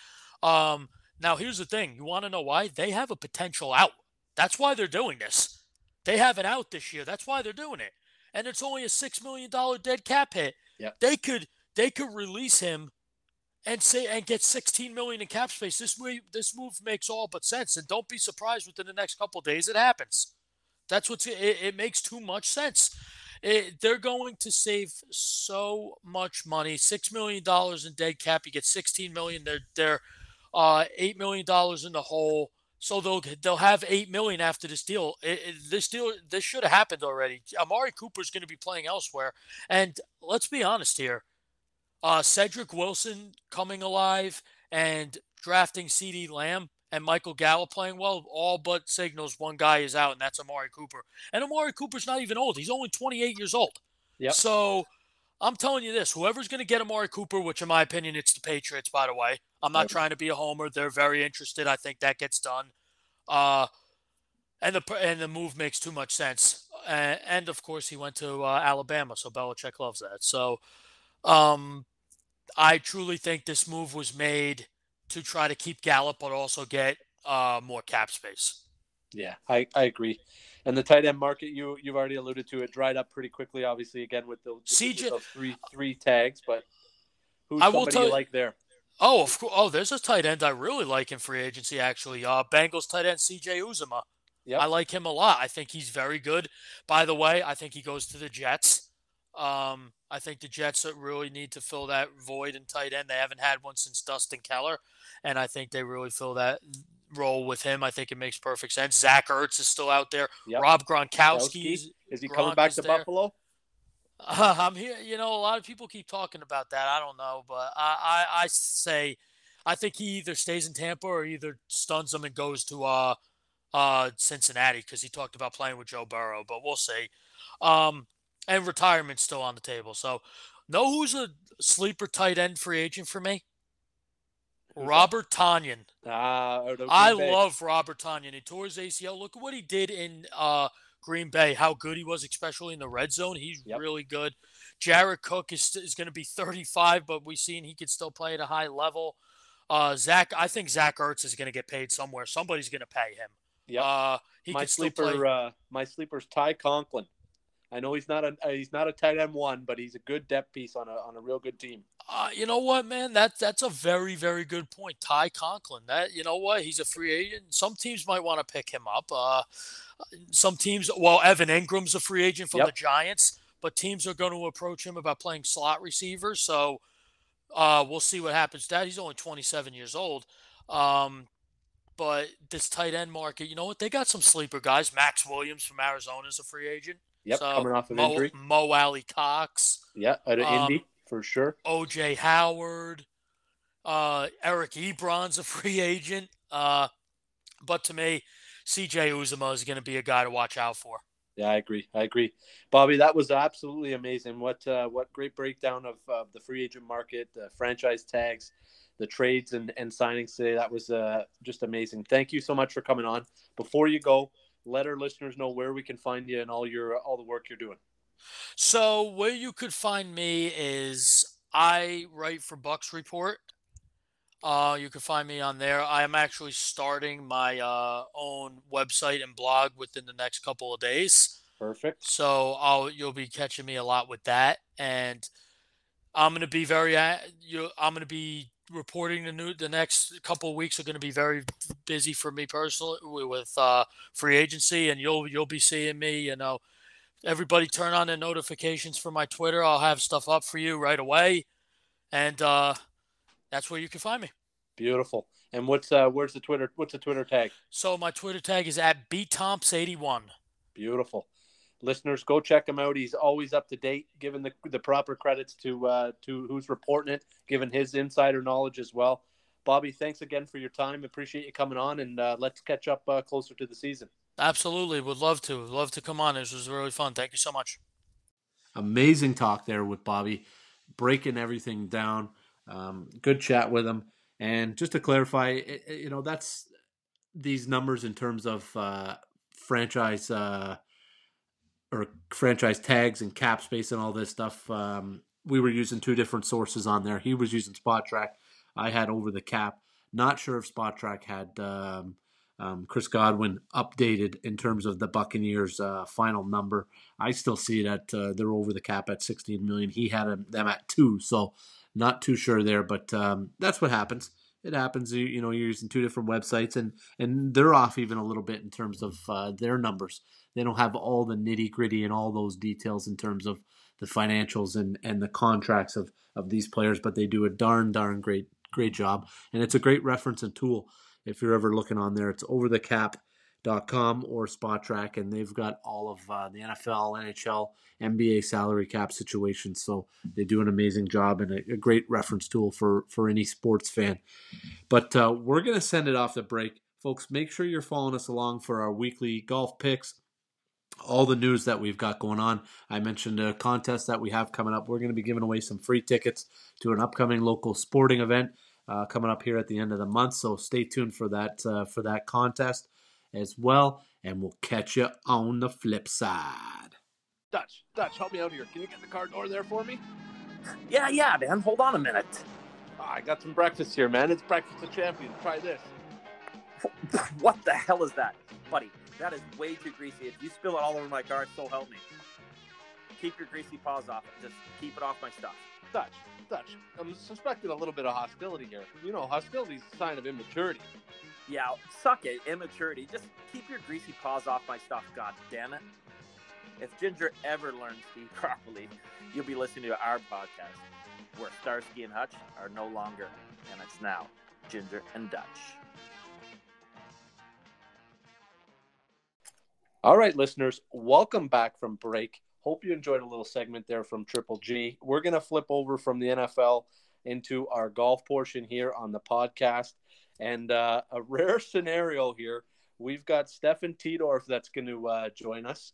Um now here's the thing, you want to know why? They have a potential out. That's why they're doing this. They have an out this year. That's why they're doing it. And it's only a 6 million dollar dead cap hit. Yep. They could they could release him and say and get 16 million in cap space. This move this move makes all but sense, and don't be surprised within the next couple of days it happens. That's what's it, it makes too much sense. It, they're going to save so much money. Six million dollars in dead cap. You get 16 million. They're they're uh, eight million dollars in the hole. So they'll they'll have eight million after this deal. It, it- this deal this should have happened already. Amari Cooper's going to be playing elsewhere, and let's be honest here uh, Cedric Wilson coming alive and drafting CeeDee Lamb and Michael Gallup playing well, all but signals one guy is out, and that's Amari Cooper. And Amari Cooper's not even old; he's only 28 years old. Yep. So I'm telling you this: whoever's going to get Amari Cooper, which in my opinion it's the Patriots, by the way. I'm not trying to be a homer; they're very interested. I think that gets done. Uh, and the and the move makes too much sense. Uh, and of course, he went to uh, Alabama, so Belichick loves that. So, um, I truly think this move was made to try to keep Gallup, but also get uh, more cap space. Yeah, I, I agree. And the tight end market, you you've already alluded to, it dried up pretty quickly. Obviously, again with the with CJ those three three tags, but who's I will somebody you like there? Oh, of course. Oh, there's a tight end I really like in free agency. Actually, uh, Bengals tight end C.J. Uzomah. Yep. I like him a lot. I think he's very good. By the way, I think he goes to the Jets. Um, I think the Jets really need to fill that void in tight end. They haven't had one since Dustin Keller, and I think they really fill that role with him. I think it makes perfect sense. Zach Ertz is still out there. Yep. Rob Gronkowski. Is- Is he Gronk coming back to there. Buffalo? uh, (laughs) I'm here. You know, a lot of people keep talking about that. I don't know, but I, I, I say, I think he either stays in Tampa or either stuns them and goes to uh, uh, Cincinnati because he talked about playing with Joe Burrow. But we'll see. Um, and retirement's still on the table. So, know who's a sleeper tight end free agent for me? Robert Tonyan. Ah, I love Robert Tonyan. He tore his ACL. Look at what he did in uh, Green Bay. How good he was, especially in the red zone. He's Yep. really good. Jared Cook is is going to be 35, but we've seen he can still play at a high level. Uh, Zach, I think Zach Ertz is going to get paid somewhere. Somebody's going to pay him. Yep. Uh, he my sleeper, uh, my sleeper's Ty Conklin. I know he's not a uh, he's not a tight end one, but he's a good depth piece on a on a real good team. Uh, you know what, man? That that's a very very good point. Ty Conklin. That you know what? He's a free agent. Some teams might want to pick him up. Uh, some teams. Well, Evan Engram's a free agent from Yep. the Giants, but teams are going to approach him about playing slot receiver. So uh, we'll see what happens. to That he's only 27 years old. Um, but this tight end market, you know what? They got some sleeper guys. Maxx Williams from Arizona is a free agent. Yep, So, coming off of Mo, injury. Mo Alie-Cox. Yeah, out of Um, Indy for sure. OJ Howard, uh, Eric Ebron's a free agent. Uh, but to me, CJ Uzomah is going to be a guy to watch out for. Yeah, I agree. I agree, Bobby. That was absolutely amazing. What uh, what great breakdown of uh, the free agent market, the franchise tags, the trades and, and signings today. That was uh, just amazing. Thank you so much for coming on. Before you go, let our listeners know where we can find you and all your all the work you're doing. So where you could find me is I write for Bucs Report. Uh, you can find me on there. I am actually starting my uh, own website and blog within the next couple of days. Perfect. So I'll you'll be catching me a lot with that, and I'm gonna be very you. I'm gonna be reporting the new. The next couple of weeks are gonna be very busy for me personally with uh, free agency, and you'll you'll be seeing me. You know, everybody turn on the notifications for my Twitter. I'll have stuff up for you right away, and uh, that's where you can find me. Beautiful. And what's uh where's the Twitter what's the Twitter tag? So my Twitter tag is at btomps81. Beautiful. listeners, go check him out. He's always up to date, giving the the proper credits to uh, to who's reporting it, given his insider knowledge as well. Bobby, thanks again for your time. Appreciate you coming on, and uh, let's catch up uh, closer to the season. Absolutely, would love to. Would love to come on. This was really fun. Thank you so much. Amazing talk there with Bobby, breaking everything down. Um, good chat with him. And just to clarify, you know, that's these numbers in terms of uh, franchise uh, or franchise tags and cap space and all this stuff. Um, we were using two different sources on there. He was using Spotrac. I had over the cap. Not sure if Spotrac had um, um, Chris Godwin updated in terms of the Buccaneers' uh, final number. I still see that uh, they're over the cap at 16 million. He had them at two, so not too sure there. But um, that's what happens. It happens. You, you, know, you're using two different websites, and and they're off even a little bit in terms of uh, their numbers. They don't have all the nitty gritty and all those details in terms of the financials and and the contracts of of these players, but they do a darn darn great great job, and it's a great reference and tool if you're ever looking on there. It's overthecap.com or Spotrac, and they've got all of uh, the NFL, NHL, NBA salary cap situations. So they do an amazing job and a, a great reference tool for for any sports fan. But uh, we're gonna send it off the break, folks. Make sure you're following us along for our weekly golf picks all the news that we've got going on. I mentioned a contest that we have coming up. We're going to be giving away some free tickets to an upcoming local sporting event uh, coming up here at the end of the month. So stay tuned for that uh, for that contest as well, and we'll catch you on the flip side. Dutch, Dutch, help me out here. Can you get the car door there for me? Yeah, yeah, man. Hold on a minute. Oh, I got some breakfast here, man. It's breakfast of champions. Try this. (laughs) What the hell is that, buddy? That is way too greasy. If you spill it all over my car, so help me. Keep your greasy paws off it. Just keep it off my stuff. Dutch, Dutch, I'm suspecting a little bit of hostility here. You know, hostility is a sign of immaturity. Yeah, suck it. Immaturity. Just keep your greasy paws off my stuff, god damn it. If Ginger ever learns to eat properly, you'll be listening to our podcast, where Starsky and Hutch are no longer, and it's now Ginger and Dutch. All right, listeners, welcome back from break. Hope you enjoyed a little segment there from Triple G. We're going to flip over from the NFL into our golf portion here on the podcast. And uh, a rare (laughs) scenario here. We've got Stefan Tidorf that's going to uh, join us.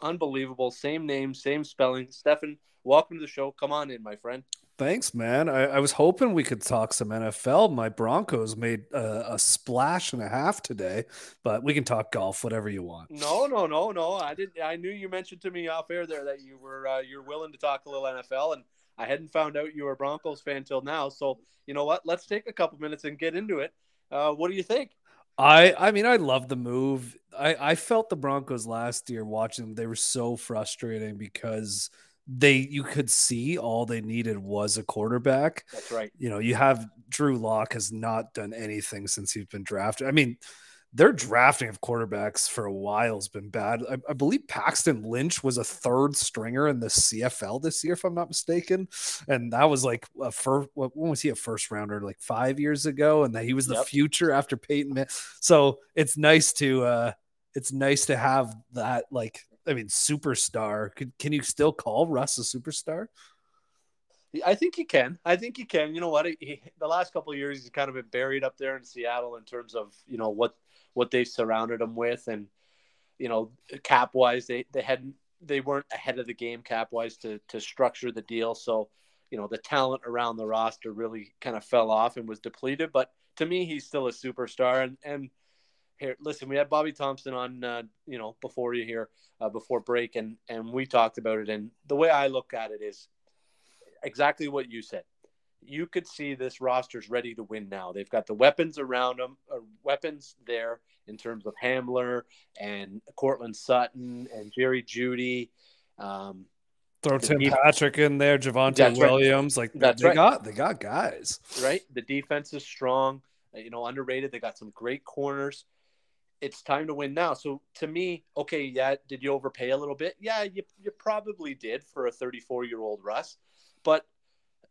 Unbelievable. Same name, same spelling. Stefan, welcome to the show. Come on in, my friend. Thanks, man. I, I, was hoping we could talk some NFL. My Broncos made a, a, splash and a half today, but we can talk golf, whatever you want. No, no, no, no. I didn't. I knew you mentioned to me off air there that you were uh, you're willing to talk a little NFL, and I hadn't found out you were a Broncos fan till now. So you know what? Let's take a couple minutes and get into it. Uh, what do you think? I I mean I love the move. I I felt the Broncos last year watching them. They were so frustrating because they you could see all they needed was a quarterback. That's right. You know, you have Drew Lock has not done anything since he's been drafted. I mean, their drafting of quarterbacks for a while has been bad. I, I, believe Paxton Lynch was a third stringer in the CFL this year, if I'm not mistaken, and that was like a first. When was he a first rounder? Like five years ago, and that he was the yep. future after Peyton. So it's nice to uh, it's nice to have that like I mean, superstar. Can can you still call Russ a superstar? I think you can. I think you can. You know what? He, the last couple years, he's kind of been buried up there in Seattle in terms of you know what what they've surrounded him with, and you know cap wise, they they hadn't they weren't ahead of the game cap wise to to structure the deal. So you know the talent around the roster really kind of fell off and was depleted. But to me, he's still a superstar, and and here, listen, we had Bobby Thompson on, uh, you know, before you here, uh, before break, and and we talked about it. And the way I look at it is exactly what you said. You could see this roster's ready to win now. They've got the weapons around them, uh, weapons there in terms of Hamler and Courtland Sutton and Jerry Jeudy. Um, Throw Tim defense. Patrick in there, Javonte Williams. Right. Like That's they right. got they got guys. Right. The defense is strong. You know, underrated. They got some great corners it's time to win now. So to me, okay, yeah, did you overpay a little bit? Yeah, you, you probably did for a 34 year old Russ. But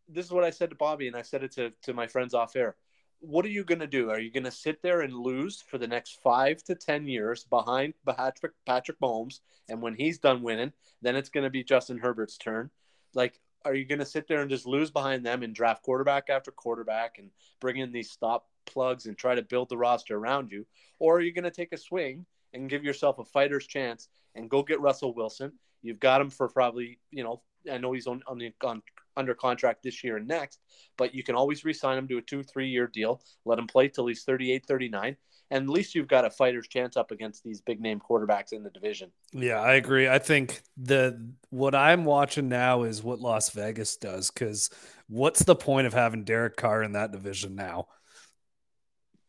this is what I said to Bobby, and I said it to, to my friends off air. what are you going to do? Are you going to sit there and lose for the next five to ten years behind Patrick Patrick Mahomes, and when he's done winning, then it's going to be Justin Herbert's turn? Like, are you going to sit there and just lose behind them and draft quarterback after quarterback and bring in these stop plugs and try to build the roster around you, or are you going to take a swing and give yourself a fighter's chance and go get Russell Wilson? You've got him for probably you know I know he's on, on, the, on under contract this year and next, but you can always re-sign him to a two, three year deal. Let him play till he's 38, 39. And at least you've got a fighter's chance up against these big name quarterbacks in the division. Yeah, I agree. I think the what I'm watching now is what Las Vegas does because what's the point of having Derek Carr in that division now?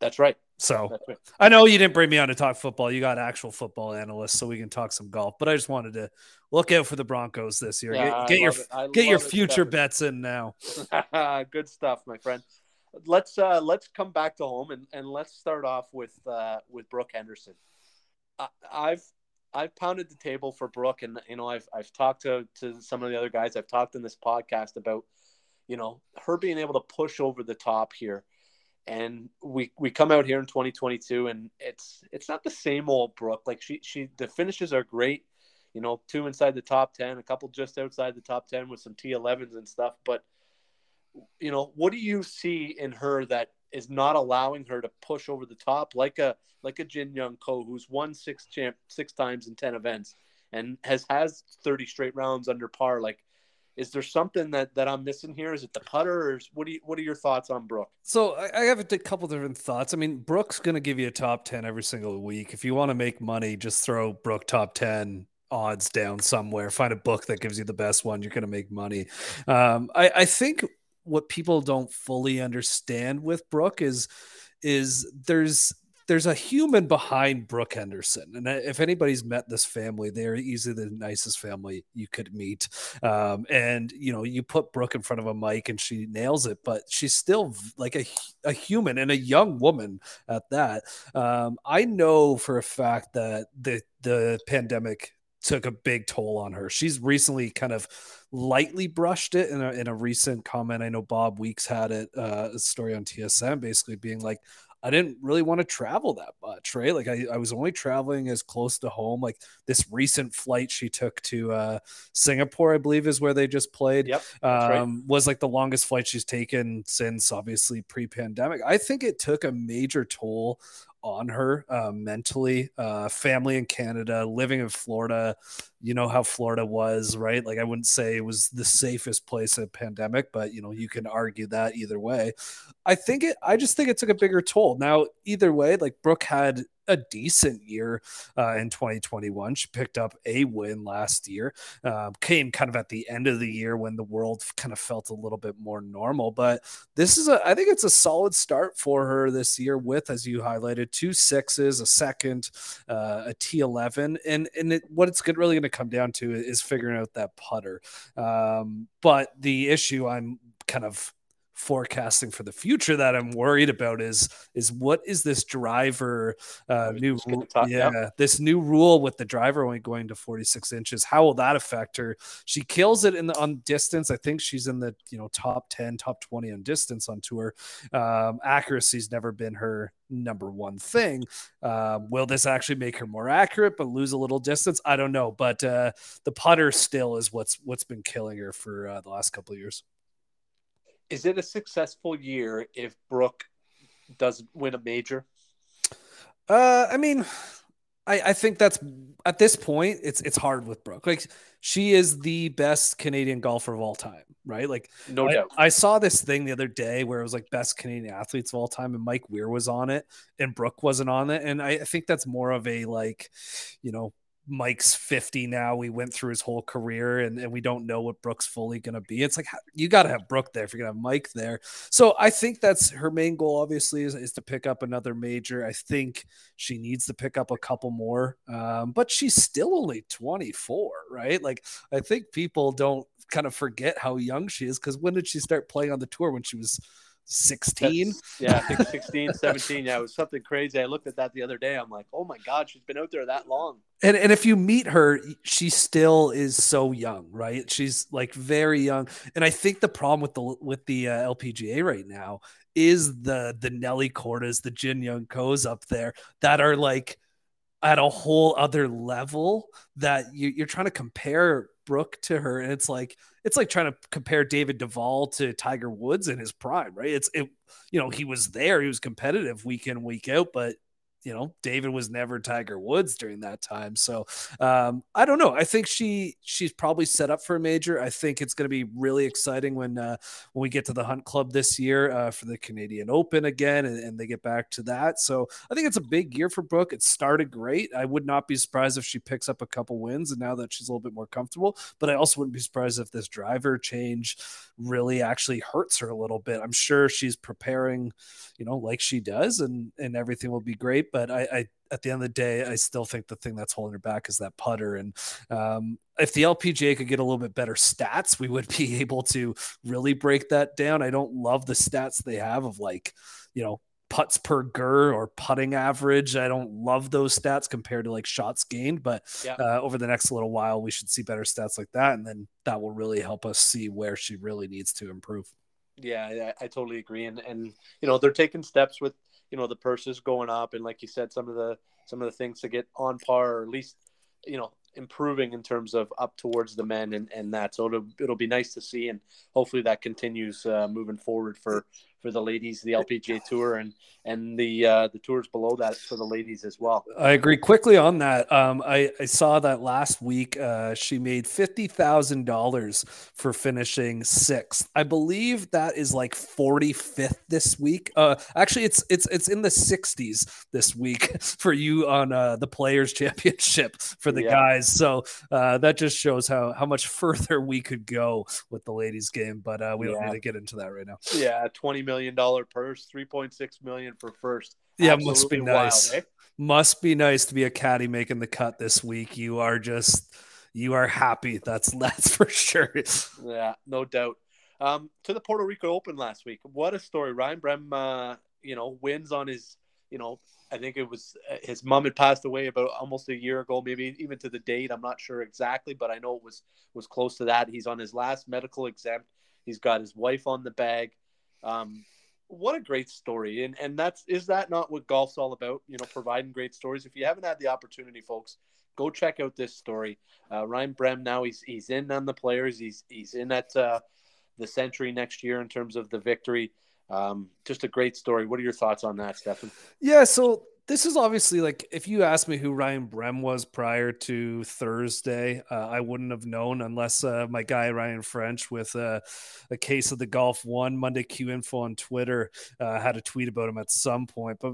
That's right. So I know you didn't bring me on to talk football. You got actual football analysts, so we can talk some golf. But I just wanted to look out for the Broncos this year. Yeah, get, get your get your future bets in now. (laughs) Good stuff, my friend. Let's uh, let's come back to home and, and let's start off with uh, with Brooke Henderson. I, I've I've pounded the table for Brooke, and you know I've I've talked to to some of the other guys. I've talked in this podcast about you know her being able to push over the top here and we we come out here in 2022 and it's it's not the same old Brooke. Like she she the finishes are great, you know, two inside the top 10, a couple just outside the top 10 with some T11s and stuff, but you know, what do you see in her that is not allowing her to push over the top like a like a Jin Young Ko who's won six champ six times in 10 events and has has 30 straight rounds under par like is there something that, that I'm missing here? Is it the putter, or is, what do you, what are your thoughts on Brooke? So I, I have a couple different thoughts. I mean, Brooke's going to give you a top ten every single week. If you want to make money, just throw Brooke top ten odds down somewhere. Find a book that gives you the best one. You're going to make money. Um, I, I think what people don't fully understand with Brooke is is there's there's a human behind Brooke Henderson, and if anybody's met this family, they're easily the nicest family you could meet. Um, and you know, you put Brooke in front of a mic, and she nails it, but she's still like a a human and a young woman at that. Um, I know for a fact that the the pandemic took a big toll on her. She's recently kind of lightly brushed it in a, in a recent comment. I know Bob Weeks had it, uh, a story on TSN, basically being like, I didn't really want to travel that much, right? Like I, I was only traveling as close to home. Like this recent flight she took to uh, Singapore, I believe, is where they just played. Yep, um, right. was like the longest flight she's taken since obviously pre-pandemic. I think it took a major toll on her uh, mentally. Uh, family in Canada, living in Florida. You know how Florida was, right? Like I wouldn't say it was the safest place in pandemic, but you know you can argue that either way. I think it. I just think it took a bigger toll. Now, either way, like Brooke had a decent year uh, in 2021. She picked up a win last year. Uh, came kind of at the end of the year when the world kind of felt a little bit more normal. But this is a, I think it's a solid start for her this year with, as you highlighted, two sixes, a second, uh, a T11, and and it, what it's good, really going to come down to is figuring out that putter. Um, but the issue I'm kind of forecasting for the future that I'm worried about is is what is this driver uh, new talk, yeah, yeah this new rule with the driver only going to 46 inches how will that affect her? She kills it in the on distance. I think she's in the you know top 10 top 20 on distance on tour. Um, accuracy's never been her number one thing. Um, will this actually make her more accurate but lose a little distance? I don't know but uh, the putter still is what's what's been killing her for uh, the last couple of years is it a successful year if Brooke doesn't win a major? Uh, I mean, I, I think that's at this point it's it's hard with Brooke. Like she is the best Canadian golfer of all time, right? Like no I, doubt. I saw this thing the other day where it was like best Canadian athletes of all time, and Mike Weir was on it, and Brooke wasn't on it, and I, I think that's more of a like, you know, Mike's 50 now. We went through his whole career and, and we don't know what Brooke's fully going to be. It's like, you got to have Brooke there if you're going to have Mike there. So I think that's her main goal, obviously, is, is to pick up another major. I think she needs to pick up a couple more, um, but she's still only 24, right? Like, I think people don't kind of forget how young she is because when did she start playing on the tour? When she was 16 yeah i think 16 (laughs) 17 yeah it was something crazy. I looked at that the other day. I'm like oh my god she's been out there that long. And and if you meet her she still is so young right? She's like very young. And i think the problem with the with the uh, lpga right now is the the Nelly Kordas, the Jin Young Ko's up there that are like at a whole other level that you, you're trying to compare Brooke to her, and it's like it's like trying to compare David Duval to Tiger Woods in his prime, right? It's it, you know, he was there, he was competitive week in week out, but you know, David was never Tiger Woods during that time. So um, I don't know. I think she she's probably set up for a major. I think it's going to be really exciting when uh, when we get to the Hunt Club this year uh, for the Canadian Open again, and, and, they get back to that. So I think it's a big year for Brooke. It started great. I would not be surprised if she picks up a couple wins, and now that she's a little bit more comfortable. But I also wouldn't be surprised if this driver change really actually hurts her a little bit. I'm sure she's preparing, you know, like she does, and and everything will be great but I, I at the end of the day, I still think the thing that's holding her back is that putter. And um, if the LPGA could get a little bit better stats, we would (laughs) be able to really break that down. I don't love the stats they have of like, you know, putts per gur or putting average. I don't love those stats compared to like shots gained, but yeah. uh, over the next little while, we should see better stats like that. And then that will really help us see where she really needs to improve. Yeah, I, I totally agree. And, and, you know, they're taking steps with, you know the purses going up and like you said some of the some of the things to get on par or at least you know improving in terms of up towards the men and, and that. So it'll, it'll be nice to see and hopefully that continues uh, moving forward for for the ladies, the LPGA (laughs) Tour, and and the uh, the tours below that for the ladies as well. I agree. Quickly on that, um, I, I saw that last week uh, she made fifty thousand dollars for finishing sixth. I believe that is like forty fifth this week. Uh, actually, it's it's it's in the sixties this week (laughs) for you on uh, the Players (laughs) Championship for the yeah. guys. So uh, that just shows how how much further we could go with the ladies game. But uh, we yeah. don't need to get into that right now. Yeah, twenty million million dollar purse, three point six million for first. Yeah, Absolutely must be nice. Wild, eh? Must be nice to be a caddy making the cut this week. You are just you are happy. That's (laughs) that's for sure. Yeah, no doubt. Um, to the Puerto Rico Open last week. What a story! Ryan Brehm, uh, you know, wins on his, you know, I think it was uh, his mom had passed away about almost a year ago, maybe even to the date. I'm not sure exactly, but I know it was was close to that. He's on his last medical exempt. He's got his wife on the bag. Um, what a great story, and and that's is that not what golf's all about? You know, providing great stories. If you haven't had the opportunity, folks, go check out this story. Uh, Ryan Brehm now he's he's in on the players. He's he's in at uh, the Sentry next year in terms of the victory. Um, just a great story. What are your thoughts on that, Stefan? Yeah, so this is obviously like if you asked me who Ryan Brehm was prior to Thursday, uh, I wouldn't have known unless uh, my guy Ryan French with uh, a case of the Golf One Monday Q info on Twitter uh, had a tweet about him at some point. But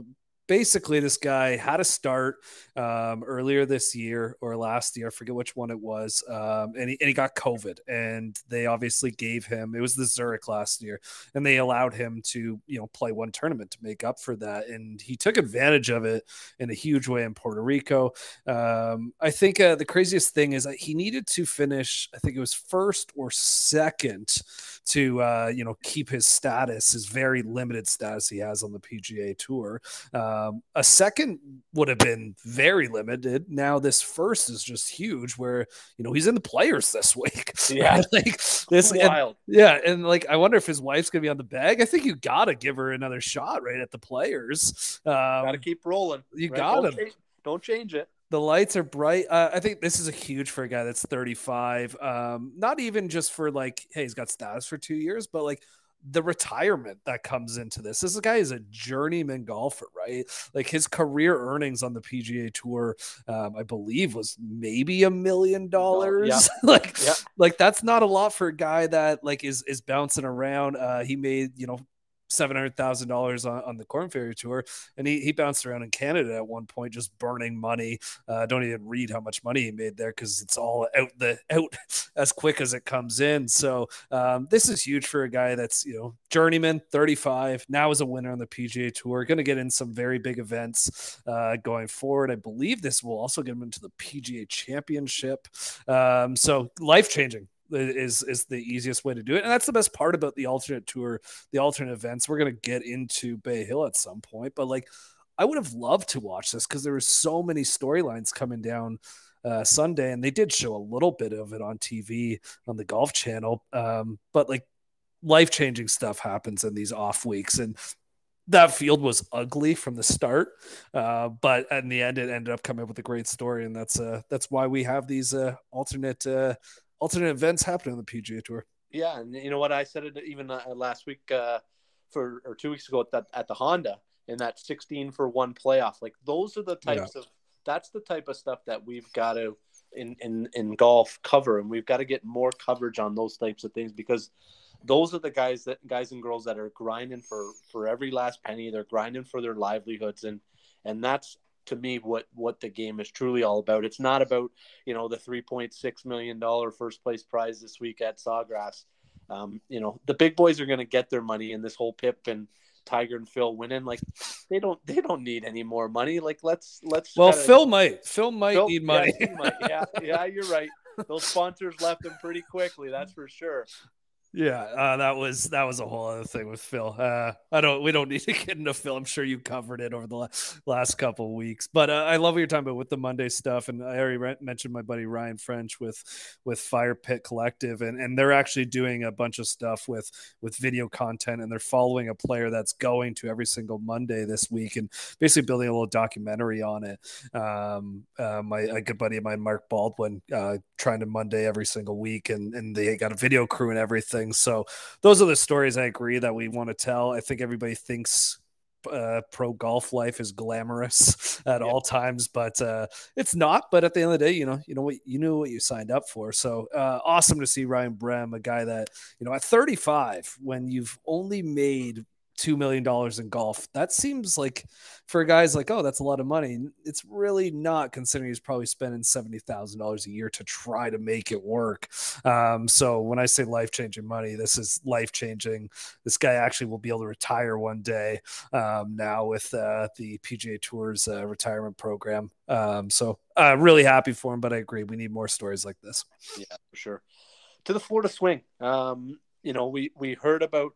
basically this guy had a start um, earlier this year or last year, I forget which one it was, um, and, he, and he got COVID, and they obviously gave him it was the Zurich last year, and they allowed him to you know play one tournament to make up for that, and he took advantage of it in a huge way in Puerto Rico. Um, I think uh, the craziest thing is he needed to finish, I think it was first or second to uh, you know keep his status, his very limited status he has on the PGA Tour. Um, a second would have been very limited. Now this first is just huge, where you know he's in the players this week. (laughs) Yeah, like this wild. And, yeah, and like I wonder if his wife's gonna be on the bag. I think you gotta give her another shot right at the players. Um, gotta keep rolling. You right? gotta. Don't change, don't change it. The lights are bright. Uh, I think this is a huge for a guy that's 35. Um, not even just for like, hey, he's got status for two years, but like the retirement that comes into this. This guy is a journeyman golfer, right? Like his career earnings on the PGA Tour, um, I believe, was maybe a million dollars. (laughs) like, yeah. like that's not a lot for a guy that like is is bouncing around. Uh, he made you know seven hundred thousand dollars on the Corn Ferry Tour, and he he bounced around in Canada at one point, just burning money. Uh, don't even read how much money he made there because it's all out the out (laughs) as quick as it comes in. So um, this is huge for a guy that's you know journeyman, thirty five, now is a winner on the PGA Tour, going to get in some very big events uh, going forward. I believe this will also get him into the PGA Championship. Um, so life changing is is the easiest way to do it. And that's the best part about the alternate tour the alternate events. We're going to get into bay hill at some point but like i would have loved to watch this because there were so many storylines coming down uh, sunday and they did show a little bit of it on tv on the golf channel um, but like life changing stuff happens in these off weeks, and that field was ugly from the start, uh, but in the end, it ended up coming up with a great story, and that's uh, that's why we have these uh, alternate uh, alternate events happening on the PGA Tour. Yeah, and you know what? I said it even uh, last week uh, for or two weeks ago at, that, at the Honda in that 16 for one playoff. Like those are the types yeah. of that's the type of stuff that we've got to in in in golf cover, and we've got to get more coverage on those types of things because those are the guys that guys and girls that are grinding for for every last penny. They're grinding for their livelihoods, and and that's to me what what the game is truly all about. It's not about you know the three point six million dollar first place prize this week at Sawgrass. Um, you know the big boys are going to get their money in this whole Pip and Tiger and Phil winning. Like they don't they don't need any more money. Like let's let's. Well, kinda... Phil might. Phil might Phil, need money. Yeah, might. yeah, yeah, you're right. (laughs) Those sponsors left them pretty quickly. That's for sure. Yeah, uh, that was that was a whole other thing with Phil. Uh, I don't we don't (laughs) need to get into Phil. I'm sure you covered it over the last, last couple weeks. But uh, I love what you're talking about with the Monday stuff. And I already re- mentioned my buddy Ryan French with with Fire Pit Collective, and and they're actually doing a bunch of stuff with with video content, and they're following a player that's going to every single Monday this week, and basically building a little documentary on it. Um, uh, my a good buddy of mine, Mark Baldwin, uh, trying to Monday every single week, and and they got a video crew and everything things. So those are the stories I agree that we want to tell. I think everybody thinks uh, pro golf life is glamorous (laughs) at all times, but uh, it's not. But at the end of the day, you know, you know what you knew what you signed up for. So uh, awesome to see Ryan Brehm, a guy that you know at 35, when you've only made two million dollars in golf. That seems like for guys like, oh, that's a lot of money. It's really not, considering he's probably spending seventy thousand dollars a year to try to make it work. Um, so when I say life changing money, this is life changing. This guy actually will be able to retire one day um, now with uh, the PGA Tour's uh, retirement program. Um, so uh, really happy for him, but I agree we need more stories like this. Yeah, for sure. To the Florida swing. Um, you know, we we heard about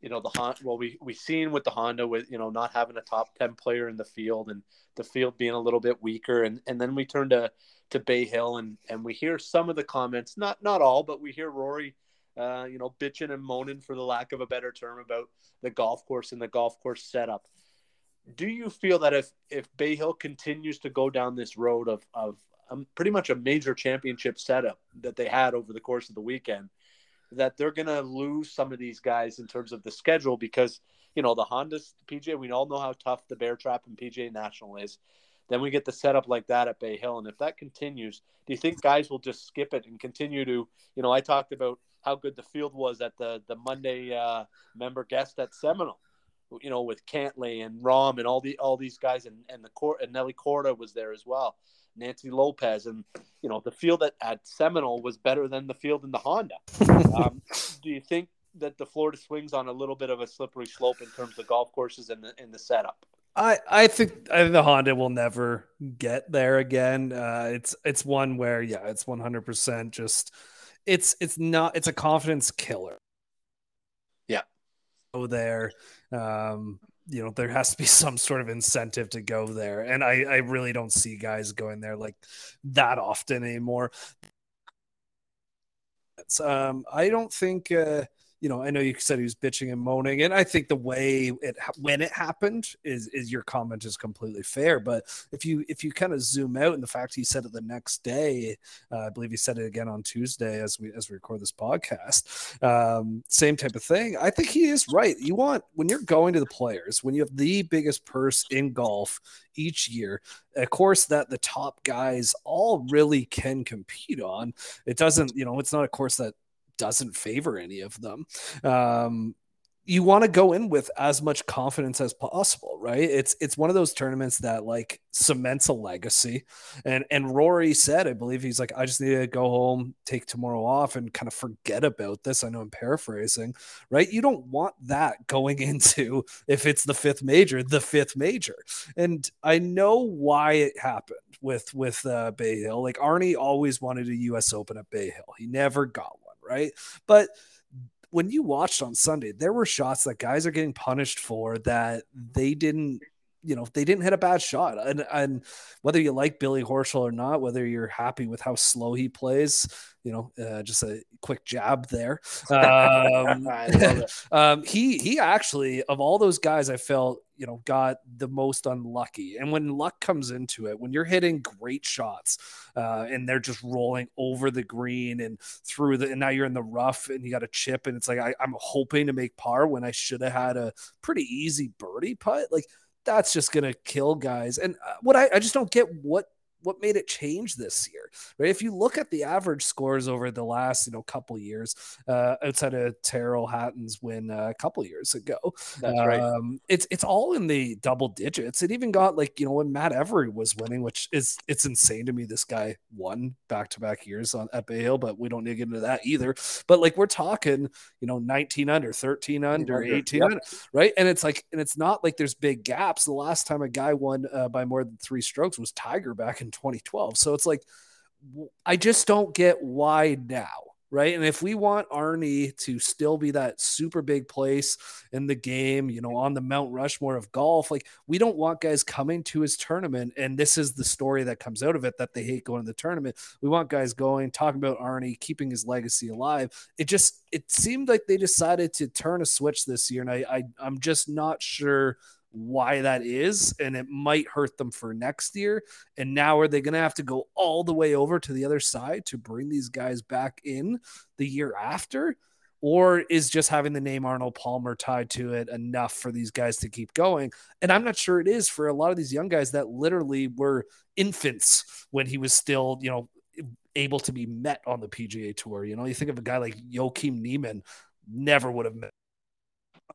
you know the Honda. Well, we we seen with the Honda with you know not having a top ten player in the field and the field being a little bit weaker, and and then we turn to to Bay Hill and and we hear some of the comments, not not all, but we hear Rory, uh, you know, bitching and moaning for the lack of a better term about the golf course and the golf course setup. Do you feel that if if Bay Hill continues to go down this road of of um, pretty much a major championship setup that they had over the course of the weekend? That they're going to lose some of these guys in terms of the schedule because you know the Hondas PGA we all know how tough the Bear Trap and PGA National is. Then we get the setup like that at Bay Hill, and if that continues, do you think guys will just skip it and continue to? You know, I talked about how good the field was at the the Monday uh, member guest at Seminole. You know, with Cantlay and Rahm and all the all these guys, and and the court and Nelly Korda was there as well. Nancy Lopez, and you know the field at, at Seminole was better than the field in the Honda. (laughs) um, do you think that the Florida swings on a little bit of a slippery slope in terms of golf courses and the in the setup? I, I think I think the Honda will never get there again. Uh, it's it's one where yeah, it's one hundred percent just it's it's not it's a confidence killer. Yeah, go there. Um, you know there has to be (laughs) some sort of incentive to go there. And i i really don't see guys going there like that often anymore. Um i don't think uh you know, I know you said he was bitching and moaning, and I think the way it when it happened is is your comment is completely fair. But if you if you kind of zoom out, and the fact he said it the next day, uh, I believe he said it again on Tuesday as we as we record this podcast, um, same type of thing. I think he is right. You want when you're going to the players, when you have the biggest purse in golf each year, a course that the top guys all really can compete on. It doesn't, you know, it's not a course that doesn't favor any of them. Um, you want to go in with as much confidence as possible, right? It's it's one of those tournaments that like cements a legacy. And and Rory said, I believe he's like, I just need to go home, take tomorrow off, and kind of forget about this. I know I'm paraphrasing, right? You don't want that going (laughs) into if it's the fifth major, the fifth major. And I know why it happened with with uh, Bay Hill. Like Arnie always wanted a U.S. Open at Bay Hill. He never got one right? But when you watched on Sunday, there were shots that guys are getting punished for that they didn't you know they didn't hit a bad shot and and whether you like billy horschel or not whether you're happy with how slow he plays you know uh, just a quick jab there. Um, (laughs) um, he he actually of all those guys i felt you know got the most unlucky. And when luck comes into it when you're hitting great shots uh, and they're just rolling over the green and through the and now you're in the rough and you got a chip and it's like I, i'm hoping to make par when i should have had a pretty easy birdie putt. Like that's just gonna kill guys. And uh, what I, I just don't get what what made it change this year, right? If you look at the average scores over the last, you know, couple years, uh, outside of Tyrrell Hatton's win uh, a couple years ago, that's right. Um, it's it's all in the double digits. It even got like you know when Matt Every was winning, which is it's insane to me. This guy won back to back years on at Bay Hill, but we don't need to get into that either. But like we're talking, you know, 19 under, 13 under, 18 yep. under, right? And it's like, and it's not like there's big gaps. The last time a guy won uh, by more than three strokes was Tiger back in 2012. So it's like, I just don't get why now. Right. And if we want Arnie to still be that super big place in the game, you know, on the Mount Rushmore of golf, like we don't want guys coming to his tournament. And this is the story that comes out of it that they hate going to the tournament. We want guys going, talking about Arnie, keeping his legacy alive. It just, it seemed like they decided to turn a switch this year. And I, I I'm just not sure why that is, and it might hurt them for next year. And now are they going to have to go all the way over to the other side to bring these guys back in the year after? Or is just having the name Arnold Palmer tied to it enough for these guys to keep going? And I'm not sure it is for a lot of these young guys that literally were infants when he was still, you know, able to be met on the PGA Tour. You know, you think of a guy like Joaquin Niemann, never would have met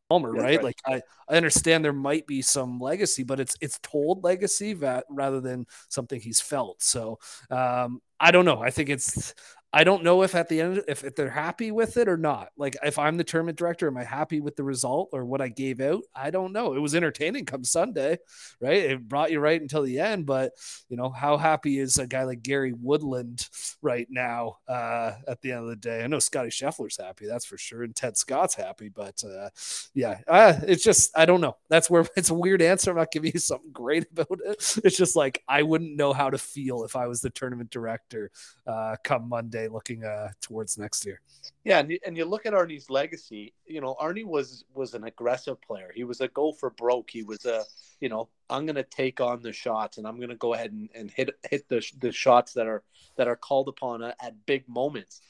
Palmer, right? right? Like I, I understand there might be some legacy, but it's it's told legacy that rather than something he's felt. So um, I don't know. I think it's I don't know if at the end if, if they're happy with it or not. Like if I'm the tournament director, am I happy with the result or what I gave out? I don't know. It was entertaining come Sunday, right? It brought you right until the end, but you know, how happy is a guy like Gary Woodland right now uh, at the end of the day? I know Scotty Scheffler's happy, that's for sure, and Ted Scott's happy, but uh, yeah, uh, it's just I don't know. That's where (laughs) it's a weird answer. I'm not giving you (laughs) something great about it. It's just like I wouldn't know how to feel if I was the tournament director uh, come Monday looking uh, towards next year. Yeah, and you, and you look at Arnie's legacy. You know, Arnie was was an aggressive player. He was a go for broke. He was a you know I'm going to take on the shots and I'm going to go ahead and, and hit hit the the shots that are that are called upon at, at big moments.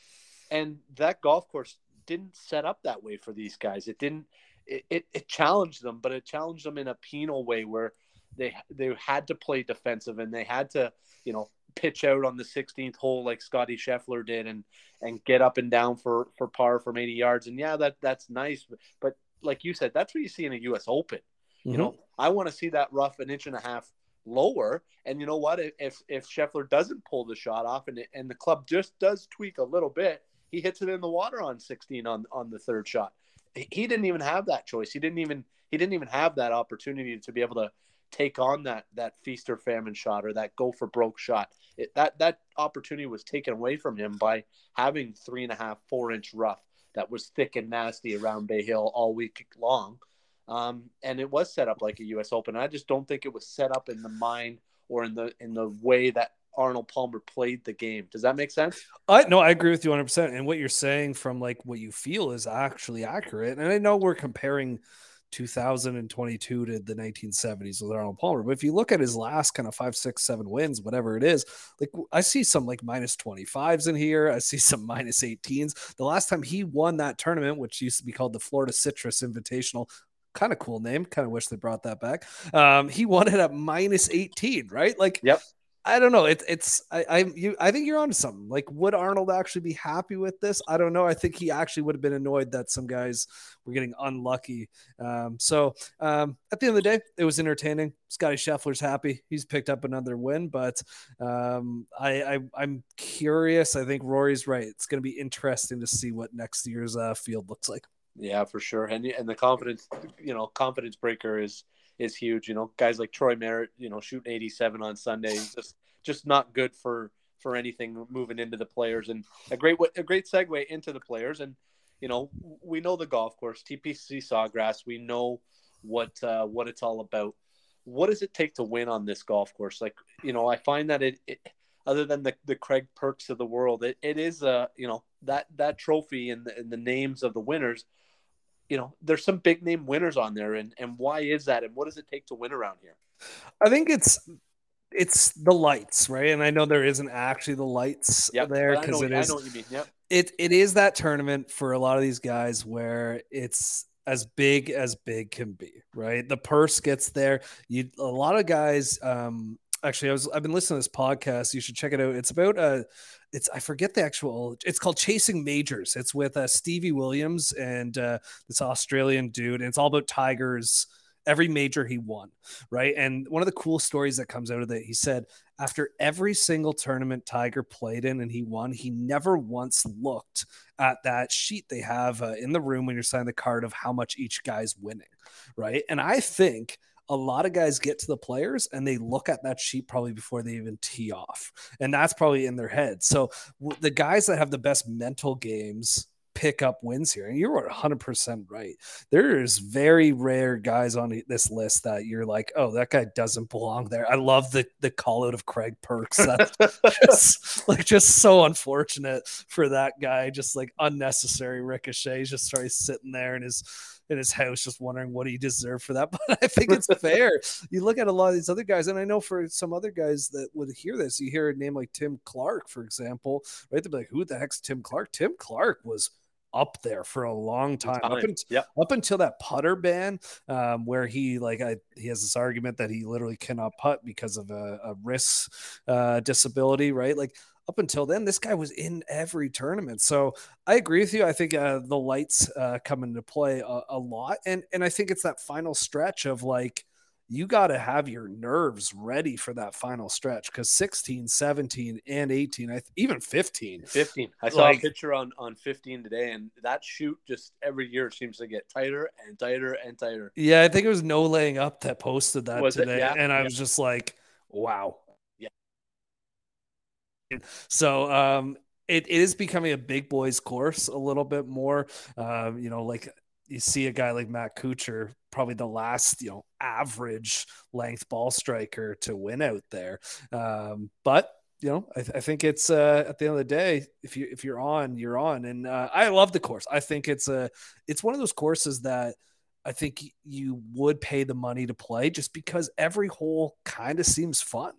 And that golf course didn't set up that way for these guys. It didn't. It, it, it challenged them, but it challenged them in a penal way where they they had to play defensive and they had to you know pitch out on the 16th hole like Scotty Scheffler did and and get up and down for for par from 80 yards. And yeah that that's nice. But, but like you said that's what you see in a US Open. Mm-hmm. you know I want to see that rough an inch and a half lower. And you know what? If if Scheffler doesn't pull the shot off and and the club just does tweak a little bit he hits it in the water on 16 on on the third shot. He didn't even have that choice. He didn't even he didn't even have that opportunity to be able to take on that that feast or famine shot or that go for broke shot. It, that that opportunity was taken away from him by having three and a half, four inch rough that was thick and nasty around Bay Hill all week long. Um, and it was set up like a U.S. Open. I just don't think it was set up in the mind or in the in the way that Arnold Palmer played the game. Does that make sense? I no, I agree with you 100. percent And what you're saying from like what you feel is actually accurate. And I know we're comparing 2022 to the 1970s with Arnold Palmer. But if you look at his last kind of five, six, seven wins, whatever it is, like I see some like minus 25s in here. I see (laughs) some minus 18s. The last time he won that tournament, which used to be called the Florida Citrus Invitational, kind of cool name. Kind of wish they brought that back. Um, he won it at minus 18, right? Like, yep. I don't know. It, it's I I you I think you're onto something. Like, would Arnold actually be happy with this? I don't know. I think he actually would have been annoyed that some guys were getting unlucky. Um, so um, at the end of the day, it was entertaining. Scotty Scheffler's happy. He's picked up another win, but um, I, I I'm curious. I think Rory's right. It's going to be interesting to see what next year's uh, field looks like. Yeah, for sure. And and the confidence, you know, confidence breaker is is huge. You know, guys like Troy Merritt, you know, shooting 87 on Sunday, just just not good for for anything moving into the players. And a great a great segue into the players. And you know, we know the golf course, TPC Sawgrass. We know what uh, what it's all about. what does it take to win on this golf course? Like, you know, I find that it, it other than the, the Craig Perks of the world, it, it is a, you know, that, that trophy and the, and the names of the winners, you know, there's some big name winners on there. And, and why is that? And what does it take to win around here? I think it's it's the lights, right? And I know there isn't actually the lights Yep, there but I know, because it I know what you mean. Yep. it it is that tournament for a lot of these guys where it's as big as big can be, right? The purse gets there. You a lot of guys um actually I was I've been listening to this podcast. You should check it out. It's about uh it's I forget the actual it's called Chasing Majors. It's with uh, Stevie Williams and uh this Australian dude and it's all about Tigers every major he won, right? And one of the cool stories that comes out of it, he said after every single tournament Tiger played in and he won, he never once looked at that sheet they have uh, in the room when you're signing the card of how much each guy's winning, right? And I think a lot of guys get to the players and they look at that sheet probably before they even tee off. And that's probably in their head. So the guys that have the best mental games pick up wins here. And you're 100% right. There's very rare guys on this list that you're like, oh, that guy doesn't belong there. I love the the call out of Craig Perks. That's (laughs) just like just so unfortunate for that guy. Just like unnecessary ricochet. He's just sorry sitting there and his in his house just wondering what he deserved for that. (laughs) But I think it's fair. you look at a lot of these other guys, and I know for some other guys that would hear this, you hear a name like Tim Clark, for example, right? They'd be like, who the heck's Tim Clark? Tim Clark was up there for a long time. Up, Time. Yep. up until that putter ban, um, where he like I, he has this argument that he literally cannot putt because of a, a wrist uh, disability, right? Like up until then, this guy was in every tournament. So I agree with you. I think uh, the lights uh, come into play a, a lot, and and I think it's that final stretch of like you got to have your nerves ready for that final stretch because 16 17 and 18 I th- even 15 15. I saw Like- a picture on, on 15 today, and that shoot just every year seems to get tighter and tighter and tighter. Yeah, I think it was no laying up that posted that Was it? today, Yeah, and I yeah. was just like, "Wow." So, um, it, it is becoming a big boys course a little bit more. Um, you know, like you see a guy like Matt Kuchar, probably the last you know average length ball striker to win out there. Um, but you know, I, I think it's uh, at the end of the day, if you if you're on, you're on, and uh, I love the course. I think it's a it's one of those courses that I think you would pay the money to play just because every hole kind of seems fun,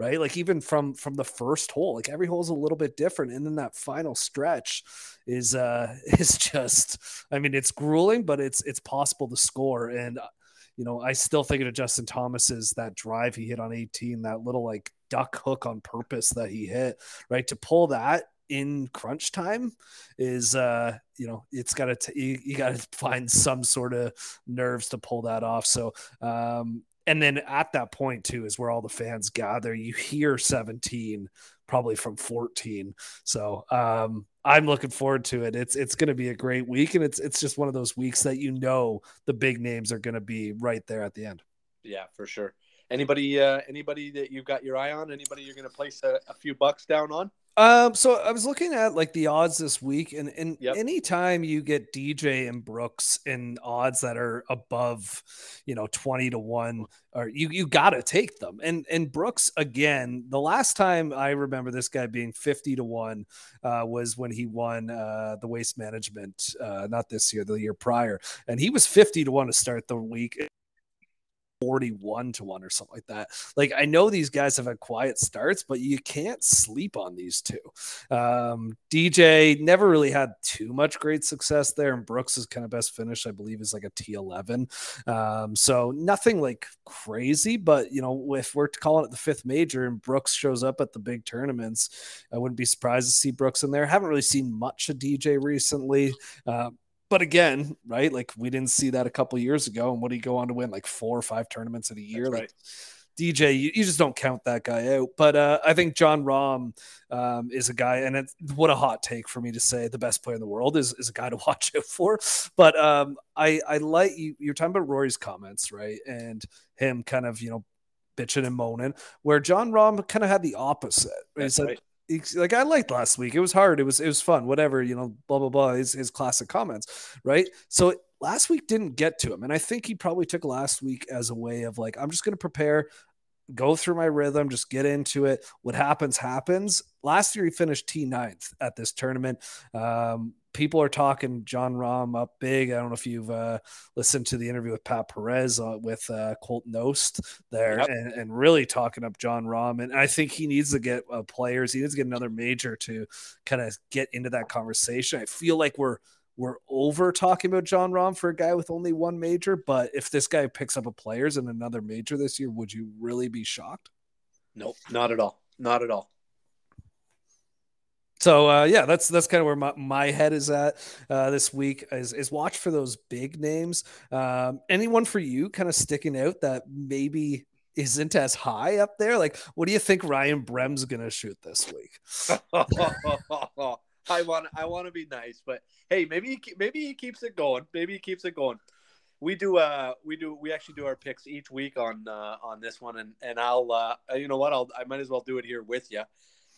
right? Like even from from the first hole, like every hole is a little bit different, and then that final stretch is uh (laughs) is just, I mean, it's grueling, but it's it's possible to score, and uh, you know, I still think of Justin Thomas's that drive he hit on 18, that little like duck hook on purpose that he hit, right? To pull that in crunch time is uh you know it's got to you, you got to (laughs) find some sort of nerves to pull that off so um and then at that point too is where all the fans gather you hear 17 probably from 14 so um i'm looking forward to it it's it's going to be a great week and it's it's just one of those weeks that you know the big names are going to be right there at the end Yeah, for sure. Anybody, uh, anybody that you've got your eye on? Anybody you're going to place a, a few bucks down on? Um, so I was looking at like the odds this week, and and Yep. anytime you get DJ and Brooks in odds that are above, you know, twenty to one, or you you gotta take them. And and Brooks again, the last time I remember this guy being fifty to one uh, was when he won uh, the Waste Management, uh, not this year, the year prior, and he was fifty to one to start the week. 41 to 1 or something like that. Like I know these guys have had quiet starts, but you can't sleep on these two. Um, DJ never really had too much great success there, and Brooks' kind of best finish, I believe, is like a T11. Um, so nothing like crazy, but you know, if we're calling it the fifth major and Brooks shows up at the big tournaments, I wouldn't be surprised to see Brooks in there. Haven't really seen much of DJ recently. Uh, but again, right? Like we didn't see that a couple years ago. And what did he go on to win? Like four or five tournaments in a year. Like. DJ, you, you just don't count that guy out. But uh, I think Jon Rahm um, is a guy, and it's what a hot take for me to say the best player in the world is, is a guy to (laughs) watch out for. But um, I I like you. You're talking about Rory's comments, right? And him kind of you know bitching and moaning, where Jon Rahm kind of had the opposite. He said, right. Like I liked last week. It was hard. It was it was fun. Whatever you know. Blah blah blah. His his classic comments, right? So last week didn't get to him. And I think he probably took last week as a way of like, I'm just going to prepare, go through my rhythm, just get into it. What happens, happens. Last year, he finished T9th at this tournament. Um, people are talking Jon Rahm up big. I don't know if you've uh, listened to the interview with Pat Perez uh, with uh, Colt Knost there Yep. and, and really talking up Jon Rahm. And I think he needs to get uh, players, he needs to get another major to kind of get into that conversation. I feel like we're we're over talking about Jon Rahm for a guy with only one major, but if this guy picks up a players in another major this year, would you really be shocked? Nope, not at all. Not at all. So uh, yeah, that's that's kind of where my, my head is at uh, this week is is watch for those big names. Um, anyone for you kind of sticking out that maybe isn't as high up there? Like, what do you think Ryan Brehm's gonna shoot this week? (laughs) I want I want to be nice, but hey, maybe he, maybe he keeps it going. Maybe he keeps it going. We do uh we do we actually do our picks each week on uh, on this one, and and I'll uh you know what I'll I might as well do it here with you.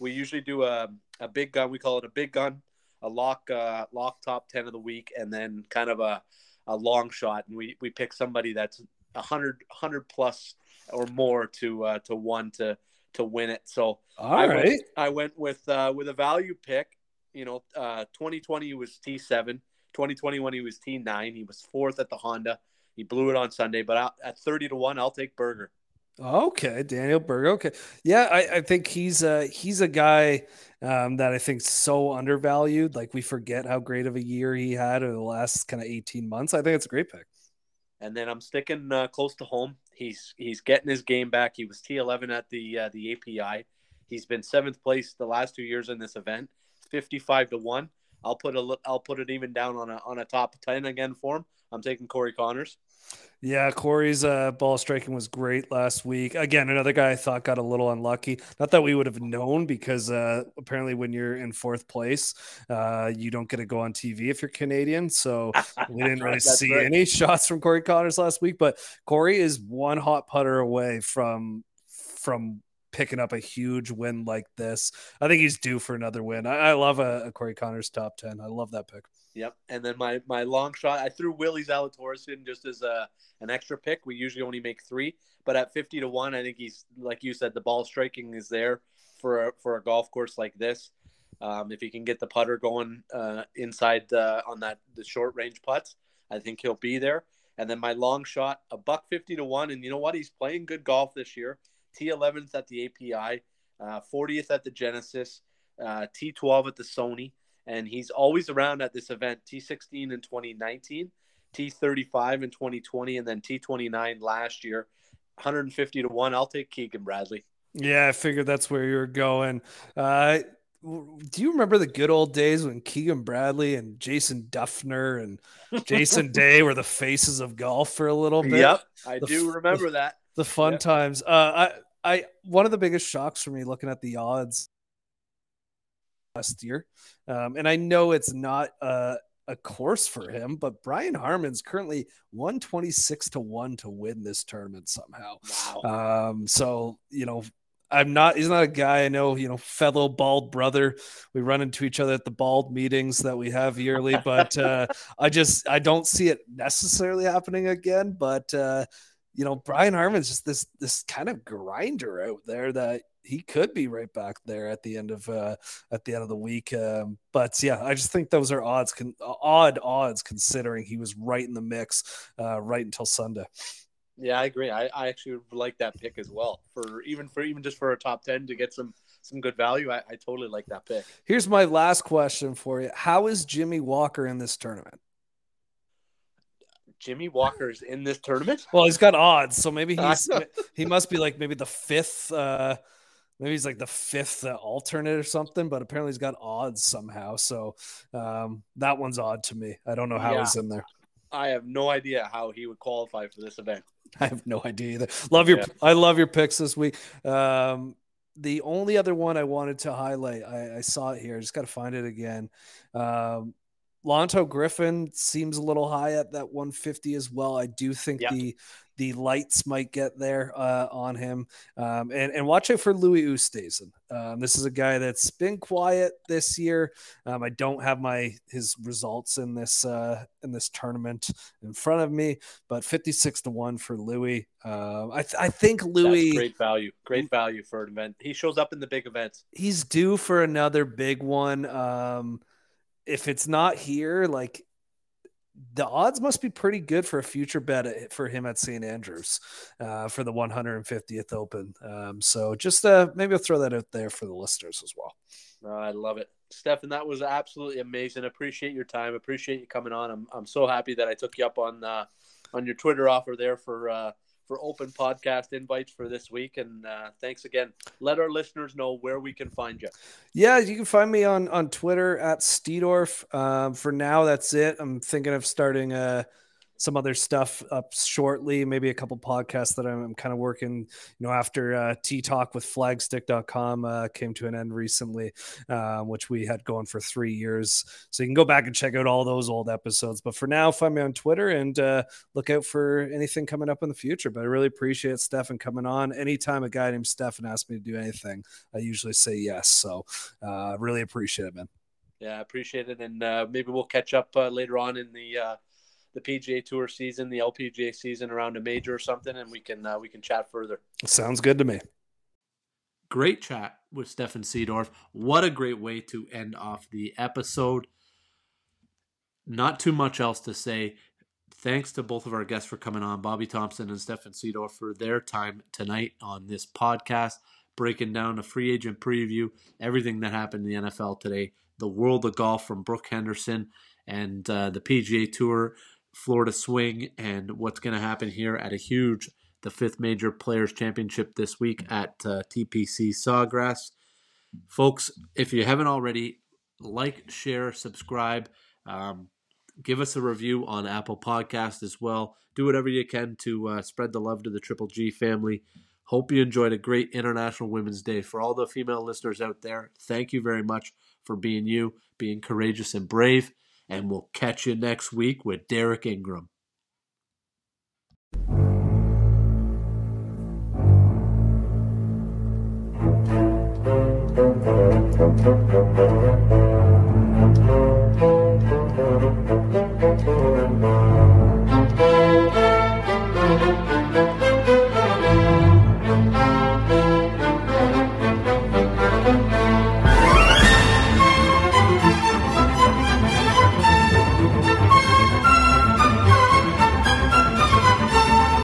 We usually do a a big gun. We call it a big gun, a lock uh lock top ten of the week, and then kind of a a long shot, and we we pick somebody that's a hundred hundred plus or more to uh to one to to win it. So All I right, Went, I went with uh, with a value pick. You know, uh, 2020 he was T7. 2021 he was T9. He was fourth at the Honda. He blew it on Sunday, but I, at 30 to one, I'll take Berger. Okay, Daniel Berg. Okay, yeah, I, I think he's a he's a guy um, that I think so undervalued. Like we forget how great of a year he had over the last kind of eighteen months. I think it's a great pick. And then I'm sticking uh, close to home. He's he's getting his game back. He was T11 at the uh, the API. He's been seventh place the last two years in this event. 55 to one. I'll put a I'll put it even down on a on a top 10 again for him. I'm taking Corey Conners. Yeah, Corey's uh, ball striking was great last week. Again, another guy I thought got a little unlucky. Not that we would have known because uh, apparently when you're in fourth place, uh, you don't get to go on TV if you're Canadian. So we (laughs) didn't really see right. any (laughs) shots from Corey Conners last week. But Corey is one hot putter away from from picking up a huge win like this. I think he's due for another win. I, I love a, a Corey Conners top ten. I love that pick. Yep. And then my my long shot, I threw Willie Zalatoris in just as a an extra pick. We usually only make three, but at fifty to one, I think he's like you said, the ball striking is there for a, for a golf course like this. Um, if he can get the putter going uh, inside uh, on that the short range putts, I think he'll be there. And then my long shot, a buck fifty to one, and you know what? He's playing good golf this year. T eleventh at the API, uh, fortieth at the Genesis, uh, T twelve at the Sony and he's always around at this event T16 in 2019, T35 in 2020, and then T29 last year. 150 to 1. I'll take Keegan Bradley. Yeah, I figured that's where you were going. Uh, do you remember the good old days when Keegan Bradley and Jason Dufner and Jason (laughs) Day were the faces of golf for a little bit? Yep, I The do remember that. The fun Yep. times. Uh, I, I, one of the biggest shocks for me looking at the odds last year, um, and I know it's not a, a course for him, but Brian Harman's currently 126 to 1 to win this tournament somehow. Wow. Um, so you know, I'm not. He's not a guy I know. You know, fellow bald brother. We run into each other at the bald meetings that we have yearly, but uh, (laughs) I just I don't see it necessarily happening again. But uh, you know, Brian Harman's just this this kind of grinder out there that he could be right back there at the end of uh, at the end of the week. Um, but yeah, I just think those are odds, con- odd odds considering he was right in the mix uh, right until Sunday. Yeah, I agree. I, I actually would like that pick as well. For even for even just for a top 10 to get some some good value, I, I totally like that pick. Here's my last question for you. How is Jimmy Walker in this tournament? Jimmy Walker's in this tournament. Well, he's got odds, so maybe he's (laughs) he must be like maybe the fifth uh maybe he's like the fifth uh, alternate or something, but apparently he's got odds somehow. So um that one's odd to me. I don't know how Yeah. he's in there. I have no idea how he would qualify for this event. (laughs) I have no idea either. Love your Yeah. I love your picks this week. Um the only other one I wanted to highlight, I, I saw it here. I just got to find it again. Um, Lanto Griffin seems a little high at that 150 as well. I do think Yep. the the lights might get there uh, on him. Um, and, and watch out for Louis Oosthuizen. Um, this is a guy that's been quiet this year. Um, I don't have my his results in this uh, in this tournament in front of me, but 56 to one for Louis. Um, I, th- I think Louis That's great value. Great value for an event. He shows up in the big events. he's due for another big one. Um, if it's not here, like the odds must be pretty good for a future bet for him at St. Andrews uh, for the 150th Open. Um, so just uh, maybe I'll throw that out there for the listeners as well. Uh, I love it. Stefan, that was absolutely amazing. Appreciate your time. Appreciate you coming on. I'm, I'm so happy that I took you up on uh, on your Twitter offer there for uh, for open podcast invites for this week. And uh, thanks again. Let our listeners know where we can find you. Yeah, you can find me on on Twitter at Steedorf. Um, for now, that's it. I'm thinking of starting uh, some other stuff up shortly, maybe a couple podcasts that I'm, I'm kind of working. You know, after uh, T Talk with Flagstick.com uh, came to an end recently, um, which we had going for three years. So you can go back and check out all those old episodes. But for now, find me on Twitter and uh, look out for anything coming up in the future. But I really appreciate Stefan coming on. Anytime a guy named Stefan asks me to do anything, I usually say yes. So uh, really appreciate it, man. Yeah, I appreciate it. And uh, maybe we'll catch up uh, later on in the uh, the PGA Tour season, the LPGA season around a major or something, and we can uh, we can chat further. Sounds good to me. Great chat with Stefan Seedorf. What a great way to end off the episode. Not too much else to say. Thanks to both of our guests for coming on, Bobby Thompson and Stefan Seedorf, for their time tonight on this podcast, breaking down a free agent preview, everything that happened in the NFL today, the world of golf from Brooke Henderson, and uh, the PGA Tour, Florida Swing, and what's going to happen here at a huge, the fifth major players championship this week at uh, TPC Sawgrass. Folks, if you haven't already, like, share, subscribe. Um, give us a review on Apple Podcast as well. Do whatever you can to uh, spread the love to the Triple G family. Hope you enjoyed a great International Women's Day. For all the female listeners out there, thank you very much for being you, being courageous and brave. And we'll catch you next week with Derek Ingram.